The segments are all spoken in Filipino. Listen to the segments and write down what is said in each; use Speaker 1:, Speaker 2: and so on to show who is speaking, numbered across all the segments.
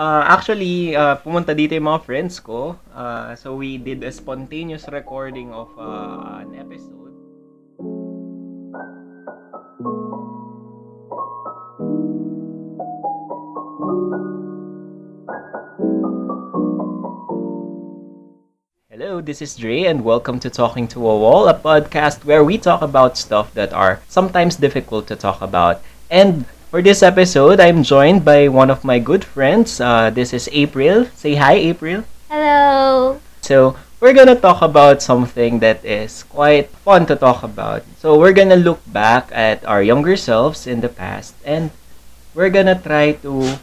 Speaker 1: Uh, actually, uh, pumunta dito yung mga friends ko. Uh, so, we did a spontaneous recording of uh, an episode. Hello, this is Dre, and welcome to Talking to a Wall, a podcast where we talk about stuff that are sometimes difficult to talk about. And for this episode, I'm joined by one of my good friends. Uh, this is April. Say hi, April.
Speaker 2: Hello.
Speaker 1: So, we're gonna talk about something that is quite fun to talk about. So, we're gonna look back at our younger selves in the past, and we're gonna try to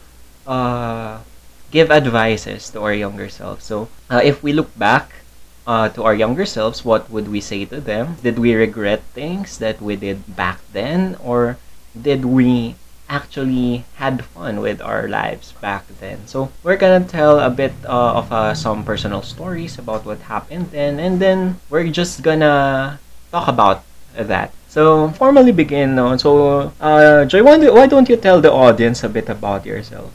Speaker 1: uh, give advices to our younger selves. So, uh, if we look back uh, to our younger selves, what would we say to them? Did we regret things that we did back then, or did we actually had fun with our lives back then? So we're gonna tell a bit uh, of uh, some personal stories about what happened then, and then we're just gonna talk about that. So formally begin. So uh, Joy, why, do, why don't you tell the audience a bit about yourself?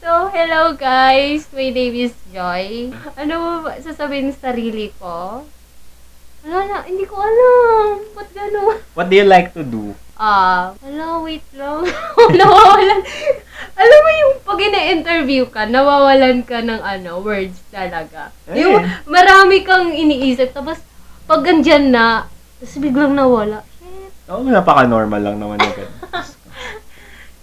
Speaker 2: So, hello guys! My name is Joy. Ano sasabihin sa sarili ko? Wala na, hindi ko alam. Ba't gano'n?
Speaker 1: What do you like to do?
Speaker 2: Ah, wala, wait lang. nawawalan. Alam mo yung pag ina-interview ka, nawawalan ka ng ano, words talaga.
Speaker 1: Eh.
Speaker 2: Yung marami kang iniisip, tapos pag andyan na, tapos biglang nawala. Shit.
Speaker 1: Oo, oh, napaka-normal lang naman yung.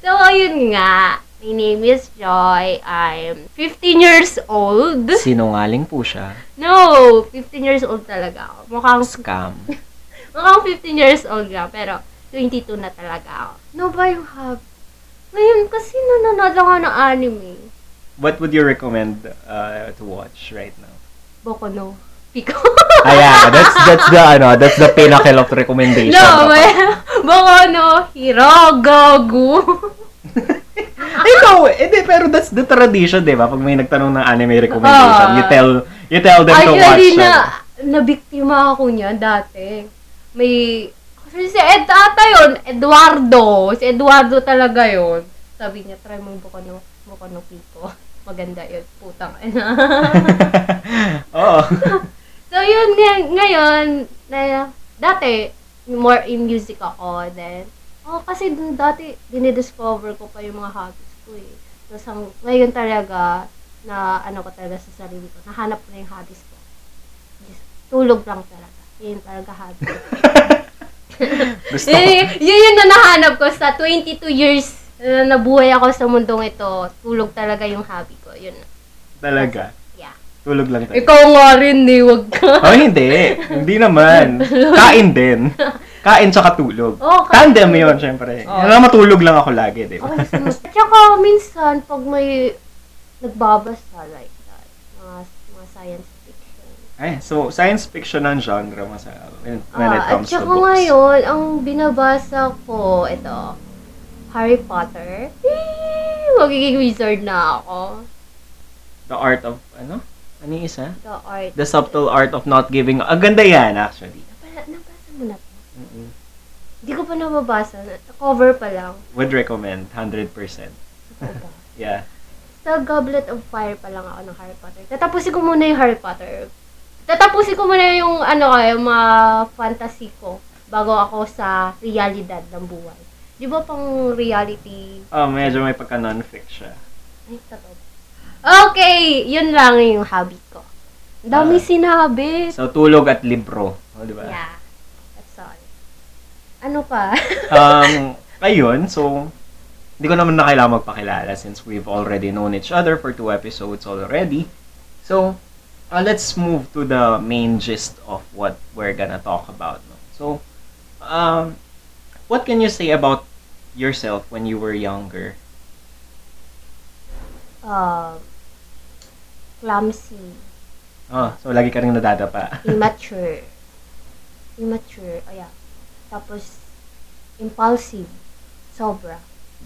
Speaker 2: So, ayun nga. My name is Joy. I'm 15 years old.
Speaker 1: Sinungaling po siya.
Speaker 2: No, 15 years old talaga ako. Mukhang,
Speaker 1: Scam.
Speaker 2: mukhang 15 years old nga, pero 22 na talaga ako. No ba yung hub? Ngayon, kasi nanonood lang ako ng anime.
Speaker 1: What would you recommend uh, to watch right now?
Speaker 2: Boku no Pico.
Speaker 1: Ah, yeah, that's that's the ano, that's the pinnacle of recommendation.
Speaker 2: no, may, Boku no Hero Gogu.
Speaker 1: Ikaw, edi, pero that's the tradition, di ba? Pag may nagtanong ng anime recommendation,
Speaker 2: Ah.
Speaker 1: you tell you tell them to watch.
Speaker 2: Actually, na,
Speaker 1: uh,
Speaker 2: nabiktima ako niya dati. May, kasi si Ed ata yun, Eduardo. Si Eduardo talaga yun. Sabi niya, try mong buko no, buko no Pico. Maganda yun, putang ina.
Speaker 1: Oo.
Speaker 2: so, yun nga, ngayon, na, dati, more in music ako, then, oh, kasi dun dati, dinidiscover ko pa yung mga hobbies ko eh. Tapos, ang, ngayon talaga, na ano ko talaga sa sarili ko, nahanap ko na yung hobbies ko. Just, tulog lang talaga. Yun talaga hobby.
Speaker 1: Gusto
Speaker 2: yun, yun yung na nahanap ko sa 22 years na nabuhay ako sa mundong ito. Tulog talaga yung hobby ko. Yun.
Speaker 1: Talaga.
Speaker 2: Yeah.
Speaker 1: Tulog lang tayo.
Speaker 2: Ikaw nga rin, eh. Wag ka.
Speaker 1: Oh, hindi. Hindi naman. Kain din. Kain tsaka tulog.
Speaker 2: Oh, kain.
Speaker 1: Tandem yun, syempre.
Speaker 2: Oh.
Speaker 1: Yung matulog lang ako lagi, di ba?
Speaker 2: Okay, smooth. At saka, minsan, pag may nagbabasa like that, mga, mga science fiction.
Speaker 1: Ay, so, science fiction ang genre mo sa, when, when it
Speaker 2: Ah, at
Speaker 1: comes to
Speaker 2: saka
Speaker 1: books.
Speaker 2: ngayon, ang binabasa ko, ito, Harry Potter. Eh, magiging wizard na ako.
Speaker 1: The art of, ano? Ano yung isa?
Speaker 2: The art.
Speaker 1: The subtle art of not giving. Ang ganda yan, actually.
Speaker 2: Nabasa, nabasa mo na. Hindi ko pa nababasa. Cover pa lang.
Speaker 1: Would recommend, 100%.
Speaker 2: Ako ba?
Speaker 1: Yeah.
Speaker 2: Sa Goblet of Fire pa lang ako ng Harry Potter. Tatapusin ko muna yung Harry Potter. Tatapusin ko muna yung ano yung mga fantasy ko bago ako sa realidad ng buhay. Di ba pang reality?
Speaker 1: Oh, medyo may pagka non-fiction.
Speaker 2: Ay, totoo. Okay, yun lang yung hobby ko. Dami
Speaker 1: Ah.
Speaker 2: sinabi.
Speaker 1: So, tulog at libro. O, di ba?
Speaker 2: Yeah. Ano pa?
Speaker 1: um, ayun, so, hindi ko naman na kailangan magpakilala since we've already known each other for two episodes already. So, uh, let's move to the main gist of what we're gonna talk about. No? So, um, what can you say about yourself when you were younger?
Speaker 2: uh, clumsy.
Speaker 1: Oh, so lagi ka rin nadadapa.
Speaker 2: immature. Immature, oh yeah. Tapos, impulsive. Sobra.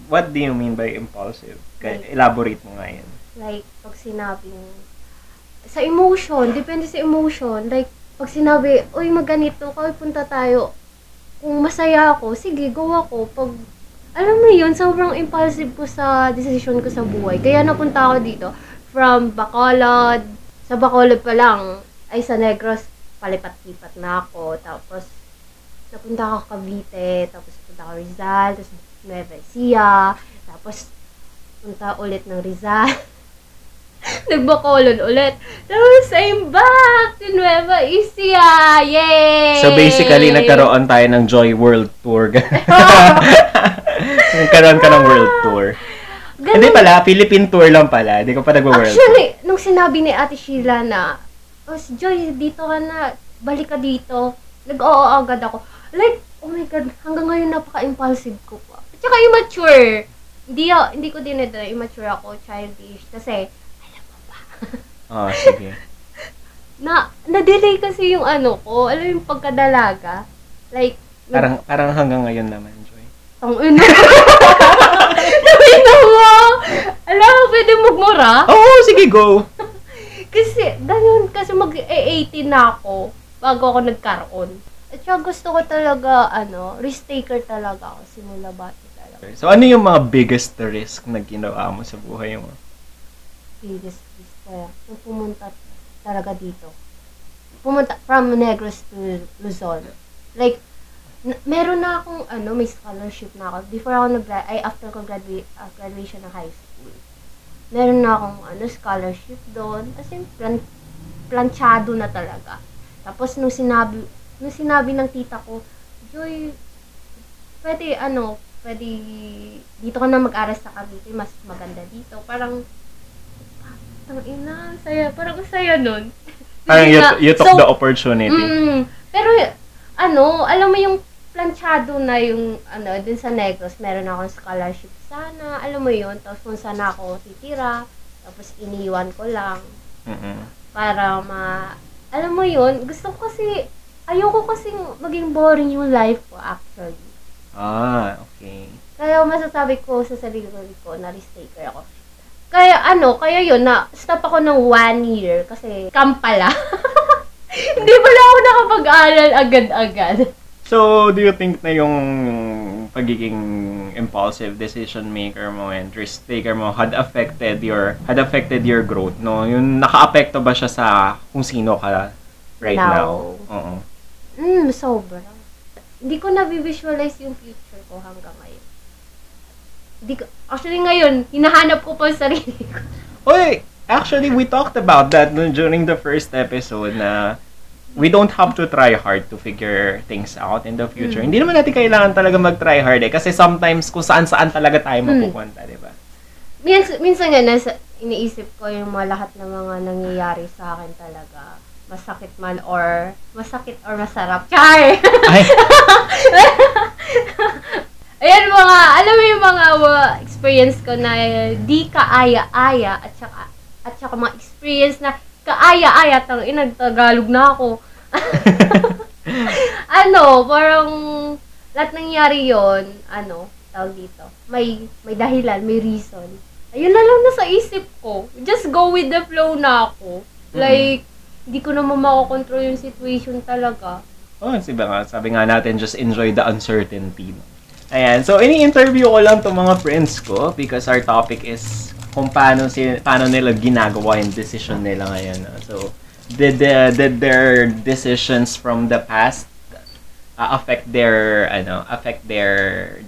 Speaker 1: What do you mean by impulsive? Kaya,
Speaker 2: Like-
Speaker 1: elaborate mo nga yan.
Speaker 2: Like, pag sinabing, sa emotion, depende sa emotion. Like, pag sinabi, uy, maganito, kaway punta tayo. Kung masaya ako, sige, go ako. Pag alam mo yun, sobrang impulsive ko sa decision ko sa buhay. Kaya napunta ako dito from Bacolod. Sa Bacolod pa lang, ay sa Negros, palipat-lipat na ako. Tapos, napunta ako Cavite, tapos ako Rizal, tapos Nueva Ecija, tapos punta ulit ng Rizal. Nagbacolod ulit. Tapos I'm back to Nueva Ecija! Yay!
Speaker 1: So basically, nagkaroon tayo ng Joy World Tour. nagkaroon ka ng World Tour.
Speaker 2: Ganun.
Speaker 1: Hindi pala, Philippine Tour lang pala. Hindi ko pa nagwa-World Tour.
Speaker 2: Actually, nung sinabi ni Ate Sheila na, oh, si Joy, dito ka na, balik ka dito. Nag-oo agad ako. Like, oh my God, hanggang ngayon napaka-impulsive ko pa. At saka immature. Hindi, ah, hindi ko din ito, immature ako, childish. Kasi, alam mo ba,
Speaker 1: Oh, sige.
Speaker 2: na, na-delay kasi yung ano ko, alam mo yung pagkadalaga. Like,
Speaker 1: Parang, parang hanggang ngayon naman, Joy.
Speaker 2: ang ina. Nakita mo! Alam mo, pwede magmura?
Speaker 1: Oo, oh, sige, go!
Speaker 2: Kasi, ganun, kasi mag-18 na ako bago ako nagkaroon. At saka gusto ko talaga, ano, risk taker talaga ako simula bata talaga.
Speaker 1: So, ano yung mga biggest risk na ginawa mo sa buhay mo?
Speaker 2: Biggest risk kaya, nung pumunta talaga dito. Pumunta from Negros to Luzon. Like, n- meron na akong, ano, may scholarship na ako. Before ako nag ay after ko gradua- uh, graduation ng high school. Meron na akong, ano, scholarship doon. As in, plan, planchado na talaga. Tapos, nung sinabi, nung sinabi ng tita ko, Joy, pwede, ano, pwede, dito ka na mag-aral sa Cavite, mas maganda dito. Parang, ang ina, saya. Parang ang saya nun.
Speaker 1: Parang you, you took
Speaker 2: so,
Speaker 1: the opportunity.
Speaker 2: Mm, pero, ano, alam mo yung planchado na yung, ano, dun sa Negros, meron akong scholarship sana, alam mo yun, tapos kung sana ako titira, tapos iniwan ko lang,
Speaker 1: Mm-mm.
Speaker 2: para ma, alam mo yun, gusto ko kasi, ayoko kasi maging boring yung life ko, actually.
Speaker 1: Ah, okay.
Speaker 2: Kaya masasabi ko sa sarili ko na risk taker ako. Kaya ano, kaya yun, na stop ako ng one year kasi camp pala. Hindi pala ako nakapag-aral agad-agad.
Speaker 1: So, do you think na yung pagiging impulsive decision maker mo and risk taker mo had affected your had affected your growth, no? Yung naka-apekto ba siya sa kung sino ka right now?
Speaker 2: Now.
Speaker 1: Oo.
Speaker 2: Hmm, sobra. Hindi ko na-visualize yung future ko hanggang ngayon. Hindi ko, actually ngayon, hinahanap ko pa yung sarili ko.
Speaker 1: Oy, actually we talked about that during the first episode na we don't have to try hard to figure things out in the future.
Speaker 2: Mm.
Speaker 1: Hindi naman natin kailangan talaga mag-try hard eh kasi sometimes kung saan-saan talaga tayo
Speaker 2: Mm.
Speaker 1: mapupunta, 'di ba?
Speaker 2: Minsan, minsan nga, nasa, iniisip ko yung mga lahat ng mga nangyayari sa akin talaga. Masakit man or masakit or masarap. Char!
Speaker 1: Ay,
Speaker 2: Ayan mga, alam mo yung mga uh, experience ko na di kaaya-aya at saka, at saka mga experience na kaaya-aya, tang inag Tagalog na ako. ano, parang lahat nangyari yon ano, tawag dito, may, may dahilan, may reason. Ayun na lang nasa isip ko. Just go with the flow na ako. Like, hindi ko naman makokontrol yung situation talaga.
Speaker 1: oh, sabi nga, sabi nga natin just enjoy the uncertainty. Ayan, so ini-interview ko lang tong mga friends ko because our topic is kung paano si paano nila ginagawa yung decision nila ngayon. So, did the, did their decisions from the past uh, affect their ano, affect their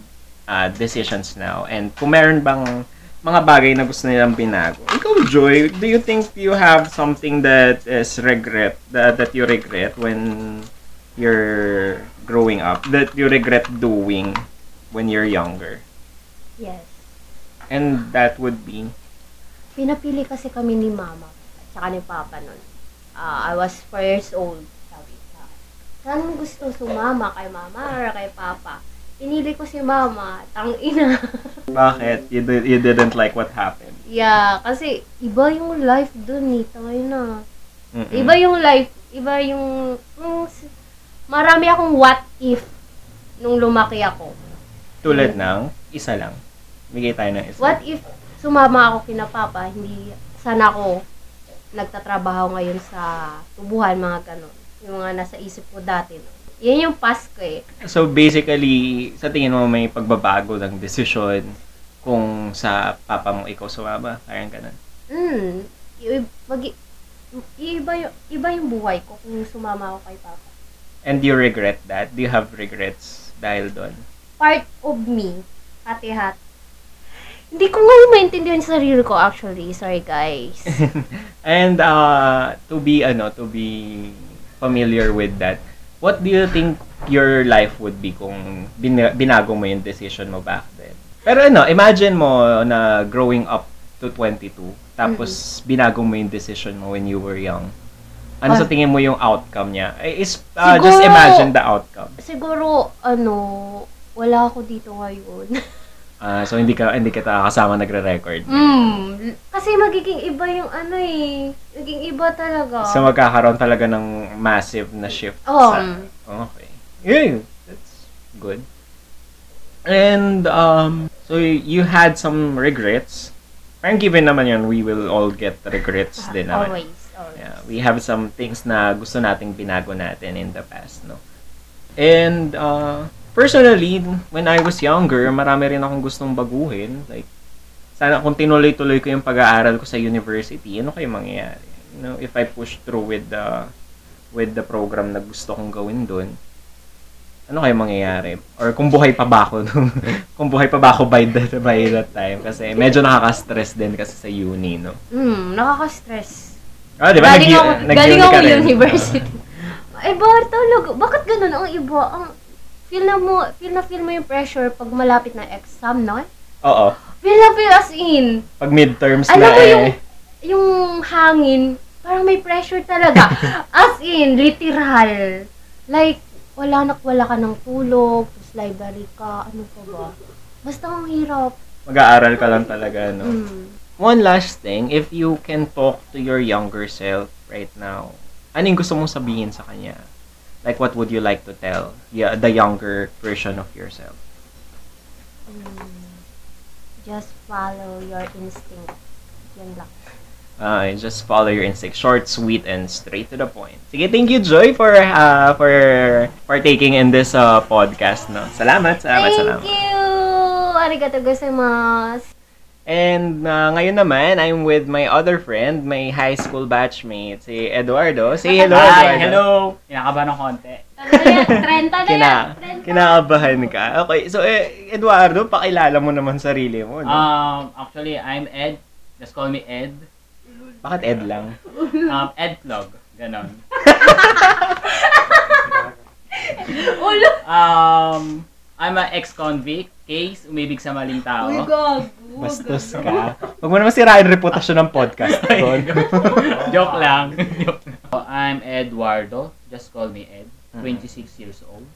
Speaker 1: uh, decisions now? And kung meron bang mga bagay na gusto nilang binago. Ikaw, Joy, do you think you have something that is regret, that, that you regret when you're growing up, that you regret doing when you're younger?
Speaker 2: Yes.
Speaker 1: And that would be,
Speaker 2: Pinapili kasi kami ni mama at saka ni papa nun. Ah, I was 4 years old, sabi sa. Saan mo gusto sumama kay mama or kay papa? Pinili ko si mama, tang ina.
Speaker 1: bakit you, did, you didn't like what happened?
Speaker 2: yeah, kasi iba yung life dun eh, tangay na.
Speaker 1: Mm-mm.
Speaker 2: Iba yung life, iba yung, s- marami akong what if nung lumaki ako.
Speaker 1: Tulad ng, isa lang. Bigay tayo ng isa.
Speaker 2: What if sumama ako kina papa, hindi sana ako nagtatrabaho ngayon sa tubuhan, mga ganon. Yung mga nasa isip ko dati. No? Yan yung past ko eh.
Speaker 1: So basically, sa tingin mo may pagbabago ng desisyon kung sa papa mo ikaw sumama? Parang ganun.
Speaker 2: Mm, mag iba yung, iba yung buhay ko kung sumama ako kay Papa.
Speaker 1: And do you regret that? Do you have regrets dahil doon?
Speaker 2: Part of me, hati-hat. Hindi ko ngayon maintindihan yung sarili ko actually. Sorry guys.
Speaker 1: And uh, to be ano, to be familiar with that, what do you think your life would be kung bin- binago mo yung decision mo back then? Pero ano, imagine mo na growing up to 22, tapos binago mo yung decision mo when you were young. Ano sa
Speaker 2: Ah.
Speaker 1: tingin mo yung outcome niya? Eh, Is, uh, just
Speaker 2: Siguro-
Speaker 1: imagine the outcome.
Speaker 2: Siguro, ano, wala ako dito ngayon.
Speaker 1: Ah, so hindi ka hindi kita kasama nagre-record.
Speaker 2: mm, kasi magiging iba yung ano eh. Magiging iba talaga.
Speaker 1: So magkakaroon talaga ng massive na shift
Speaker 2: Oh.
Speaker 1: sa Okay. Yeah, that's good. And um so you had some regrets. Parang given naman yun, we will all get regrets din naman.
Speaker 2: Always, always.
Speaker 1: Yeah, we have some things na gusto nating binago natin in the past, no? And uh, personally, when I was younger, marami rin akong gustong baguhin. Like, sana kung tinuloy-tuloy ko yung pag-aaral ko sa university, ano kayo mangyayari? You know, if I push through with the with the program na gusto kong gawin doon, ano kayo mangyayari? Or kung buhay pa ba ako kung buhay pa ba ako by that, by that time? Kasi medyo nakaka-stress din kasi sa uni, no?
Speaker 2: Hmm, nakaka-stress.
Speaker 1: Ah, di ba?
Speaker 2: galing
Speaker 1: Nag-
Speaker 2: ako,
Speaker 1: nag-uni
Speaker 2: galing ako university. Ay, ba talaga? Bakit ganun ang iba? Ang feel na mo, feel na feel mo yung pressure pag malapit na exam, no?
Speaker 1: Oo.
Speaker 2: Feel na feel as in.
Speaker 1: Pag midterms
Speaker 2: Alam
Speaker 1: na
Speaker 2: mo
Speaker 1: eh.
Speaker 2: yung, yung hangin, parang may pressure talaga. as in, literal. Like, wala na wala ka ng tulog, tapos library ka, ano pa ba? Basta ang hirap.
Speaker 1: Mag-aaral ka lang talaga, no?
Speaker 2: Mm.
Speaker 1: One last thing, if you can talk to your younger self right now, anong gusto mong sabihin sa kanya? Like, what would you like to tell yeah, the younger version of yourself?
Speaker 2: Mm. Just follow your instinct. Yan lang.
Speaker 1: Uh, just follow your instinct. Short, sweet, and straight to the point. Sige, thank you, Joy, for uh, for partaking in this uh, podcast. No? Salamat, salamat,
Speaker 2: Thank
Speaker 1: salamat.
Speaker 2: you! Arigato gozaimasu.
Speaker 1: And uh, ngayon naman, I'm with my other friend, my high school batchmate, si Eduardo. Say hello,
Speaker 3: Hi,
Speaker 1: Eduardo.
Speaker 3: hello! Kinakabahan ng konti.
Speaker 2: Ano yan? Trenta na yan.
Speaker 1: Kina,
Speaker 2: Trenta.
Speaker 1: kinakabahan ka. Okay, so eh, Eduardo, pakilala mo naman sarili mo. No?
Speaker 3: Um, actually, I'm Ed. Just call me Ed.
Speaker 1: Bakit Ed lang?
Speaker 3: Um, Ed Vlog. Ganon.
Speaker 2: Ulo.
Speaker 3: Um, I'm an ex-convict. Case, umibig sa maling tao.
Speaker 2: Uy, gago.
Speaker 1: Bastos ka. Huwag mo naman sirain reputasyon ng podcast. Tol.
Speaker 3: Joke lang. Joke lang. I'm Eduardo. Just call me Ed. 26 years old.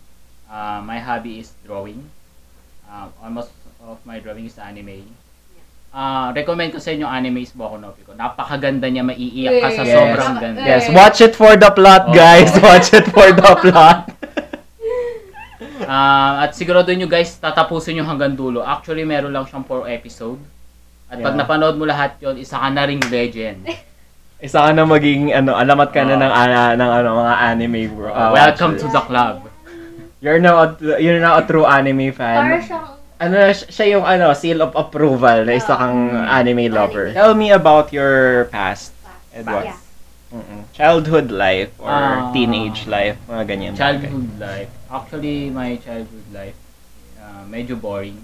Speaker 3: Uh, my hobby is drawing. Uh, almost of my drawing is anime. Uh, recommend ko sa inyo anime is Boku no Pico. Napakaganda niya, maiiyak ka sa
Speaker 1: Yes.
Speaker 3: sobrang ganda.
Speaker 1: yes, watch it for the plot,
Speaker 3: Oh.
Speaker 1: guys. Watch it for the plot.
Speaker 3: Ah, at sigurado nyo guys, tatapusin nyo hanggang dulo. Actually, meron lang siyang 4 episode. At pag
Speaker 1: Yeah.
Speaker 3: napanood mo lahat yon isa ka na ring legend.
Speaker 1: Isa ka na maging, ano, alamat ka na
Speaker 3: Oh.
Speaker 1: ng, ah, ng ano, mga anime bro. ah,
Speaker 3: Welcome
Speaker 1: watchers.
Speaker 3: to the club.
Speaker 1: You're now, a, you're now a true anime fan.
Speaker 2: siyang,
Speaker 1: Ano, si- siya yung ano, seal of approval na isa kang anime lover.
Speaker 2: Anime.
Speaker 1: Tell me about your past, Edward.
Speaker 2: Yeah.
Speaker 1: Mm-mm. Childhood life or
Speaker 3: Ah.
Speaker 1: teenage life, mga ganyan.
Speaker 3: Childhood life. Actually, my childhood life, ah, medyo boring.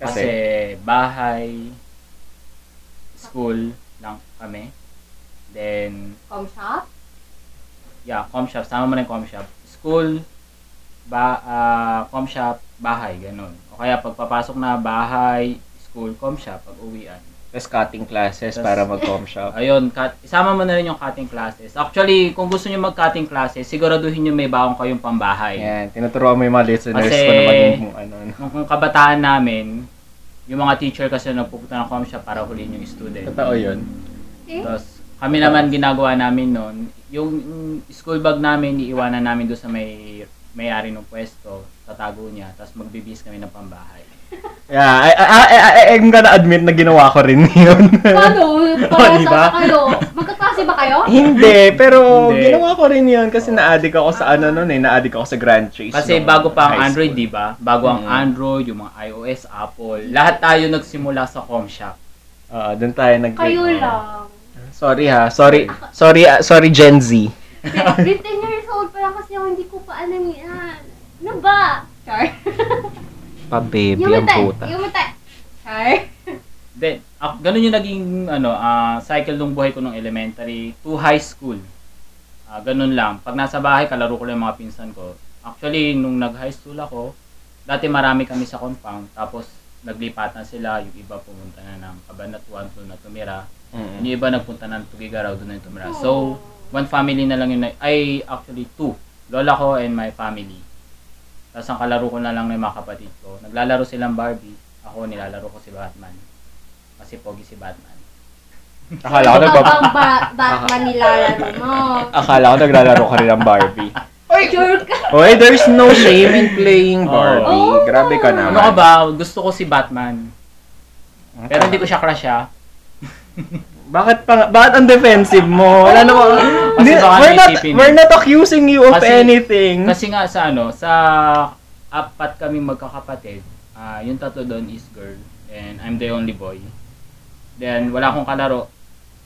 Speaker 3: Kasi, bahay, school lang kami. Then,
Speaker 2: Com shop?
Speaker 3: yeah, com shop. Sama mo na yung com shop. School, ba, ah, com shop, bahay, ganun. O kaya pagpapasok na bahay, school, com shop, pag uwian.
Speaker 1: Tapos cutting classes
Speaker 3: Tas-
Speaker 1: para mag-com shop.
Speaker 3: Ayun, cut, isama mo na rin yung cutting classes. Actually, kung gusto niyo mag-cutting classes, siguraduhin niyo may baon kayong pambahay.
Speaker 1: Yan, tinuturuan mo yung mga listeners
Speaker 3: Kasi-
Speaker 1: ko na maging ano. ano.
Speaker 3: Nung, kung kabataan namin, yung mga teacher kasi nagpupunta ng com shop para huliin yung student.
Speaker 1: Totoo yun.
Speaker 2: Eh?
Speaker 3: Tapos, kami naman ginagawa namin noon, yung school bag namin, iiwanan namin doon sa may may-ari ng pwesto, tatago niya, tapos magbibis kami ng pambahay.
Speaker 1: Yeah, I, I, I, I, I'm gonna admit na ginawa ko rin yun.
Speaker 2: Paano? para
Speaker 3: Oh, diba?
Speaker 2: sa kayo. Magkaklase ba kayo?
Speaker 1: Hindi, pero
Speaker 3: Hindi.
Speaker 1: ginawa ko rin yun kasi na-addict ako sa ano nun eh, na-addict ako sa Grand Chase.
Speaker 3: Kasi
Speaker 1: nung
Speaker 3: bago pa ang Android, di ba? Bago ang
Speaker 1: Mm.
Speaker 3: Android, yung mga iOS, Apple, lahat tayo nagsimula sa Comshop.
Speaker 1: Oo, doon tayo nag
Speaker 2: Kayo lang.
Speaker 1: Sorry ha, sorry, sorry, ah, sorry Gen Z.
Speaker 2: 15 years old pa lang kasi ako, hindi ko pa alam yan. Ano ba? Char.
Speaker 1: Pa-baby
Speaker 2: yung
Speaker 1: ang puta.
Speaker 2: Yung mata. Char.
Speaker 3: Then, ah, ganun yung naging ano, ah, cycle ng buhay ko nung elementary to high school. Ah, ganun lang. Pag nasa bahay, kalaro ko lang yung mga pinsan ko. Actually, nung nag-high school ako, dati marami kami sa compound. Tapos, naglipatan sila. Yung iba pumunta na ng Cabanatuan doon na tumira.
Speaker 1: Mm.
Speaker 3: Yung iba nagpunta ng Tugigaraw doon na tumira. So, one family na lang yun. na- Ay, actually, two. Lola ko and my family. Tapos ang kalaro ko na lang ng mga kapatid ko. Naglalaro silang Barbie. Ako, nilalaro ko si Batman. Kasi pogi si Batman.
Speaker 1: Akala ko,
Speaker 2: bang ba- Batman nilalaro mo?
Speaker 1: akala ko naglalaro ka rin ng Barbie.
Speaker 2: Sure ka.
Speaker 1: Oy, there's no shame in playing Barbie.
Speaker 2: Oh.
Speaker 1: Grabe ka naman.
Speaker 3: Ano ka ba? Gusto ko si Batman. Pero hindi ko siya crush ah.
Speaker 1: Bakit pa bakit ang defensive mo? Wala naman. Hindi,
Speaker 3: baka
Speaker 1: we're not
Speaker 3: naisipin
Speaker 1: we're not accusing you of
Speaker 3: Kasi-
Speaker 1: anything.
Speaker 3: Kasi nga sa ano, sa apat kaming magkakapatid, ah yung tatlo doon is girl and I'm the only boy. Then wala akong kalaro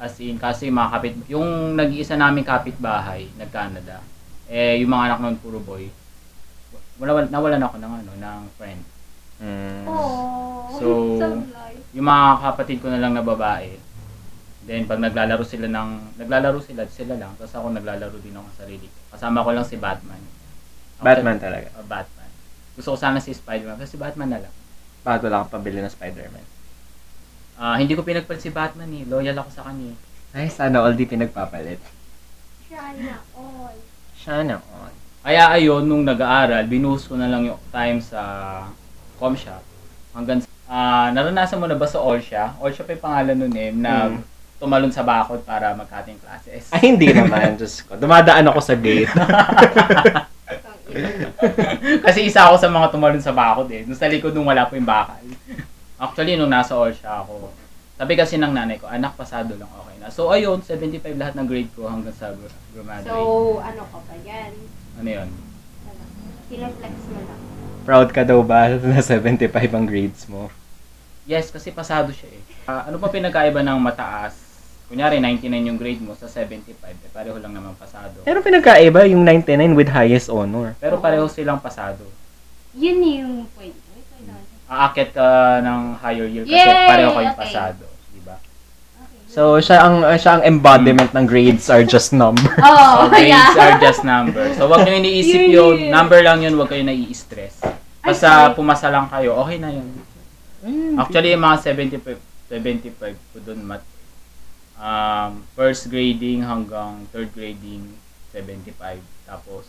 Speaker 3: as in kasi mga kapit yung nag-iisa naming kapitbahay nag-Canada. Eh yung mga anak noon puro boy. Wala nawalan ako ng ano ng friend.
Speaker 1: Mm.
Speaker 2: Oh,
Speaker 3: So,
Speaker 2: sablay.
Speaker 3: Yung mga kapatid ko na lang na babae. Then pag naglalaro sila ng naglalaro sila sila lang tapos ako naglalaro din ako sa sarili. Kasama ko lang si Batman. Ako-
Speaker 1: Batman talaga.
Speaker 3: Uh, Batman. Gusto ko sana si Spider-Man kasi Batman na lang.
Speaker 1: Bakit wala kang pabili ng Spider-Man?
Speaker 3: Ah, hindi ko pinagpalit si Batman eh. Loyal ako sa kanya. eh.
Speaker 1: Ay, sana all di pinagpapalit.
Speaker 2: Sana all.
Speaker 1: Sana all.
Speaker 3: Kaya ayun, nung nag-aaral, binuhos ko na lang yung time sa com shop. Hanggang sa- ah naranasan mo na ba sa Allsha? Allsha pa yung pangalan nun eh, na
Speaker 1: Hmm.
Speaker 3: Tumalon sa bakod para magkating classes.
Speaker 1: Ay, hindi naman. Diyos ko. Dumadaan ako sa gate.
Speaker 3: Kasi isa ako sa mga tumalon sa bakod eh. Nung sa likod nung wala po yung bakal. Actually, nung nasa Allsha ako, sabi kasi ng nanay ko, anak, pasado lang okay na. So, ayun, 75 lahat ng grade ko hanggang sa gr- graduate.
Speaker 2: So, ano ka ba yan?
Speaker 3: ano yun?
Speaker 2: Pineflex mo lang.
Speaker 1: Proud ka daw ba na 75 ang grades mo?
Speaker 3: Yes, kasi pasado siya eh. Ah, ano pa pinagkaiba ng mataas? Kunyari, 99 yung grade mo sa 75. Eh, pareho lang naman pasado.
Speaker 1: Pero pinagkaiba yung 99 with highest honor.
Speaker 3: Pero pareho silang pasado.
Speaker 2: Yun yung point. Wait, wait, wait.
Speaker 3: Aakit ka ng higher year kasi
Speaker 2: Yay!
Speaker 3: pareho kayong
Speaker 2: Okay.
Speaker 3: pasado. Diba?
Speaker 2: Okay.
Speaker 1: So, siya ang uh, siya ang embodiment ng grades are just number.
Speaker 2: oh,
Speaker 3: So, grades
Speaker 2: yeah.
Speaker 3: are just numbers. So, wag nyo iniisip
Speaker 2: Yun
Speaker 3: yun.
Speaker 2: yun.
Speaker 3: Number lang yun, wag kayo nai-stress. Basta
Speaker 2: sorry.
Speaker 3: pumasa lang kayo, okay na yun. Actually, yung mga 75, 75 ko dun, mat, um, first grading hanggang third grading, 75. Tapos,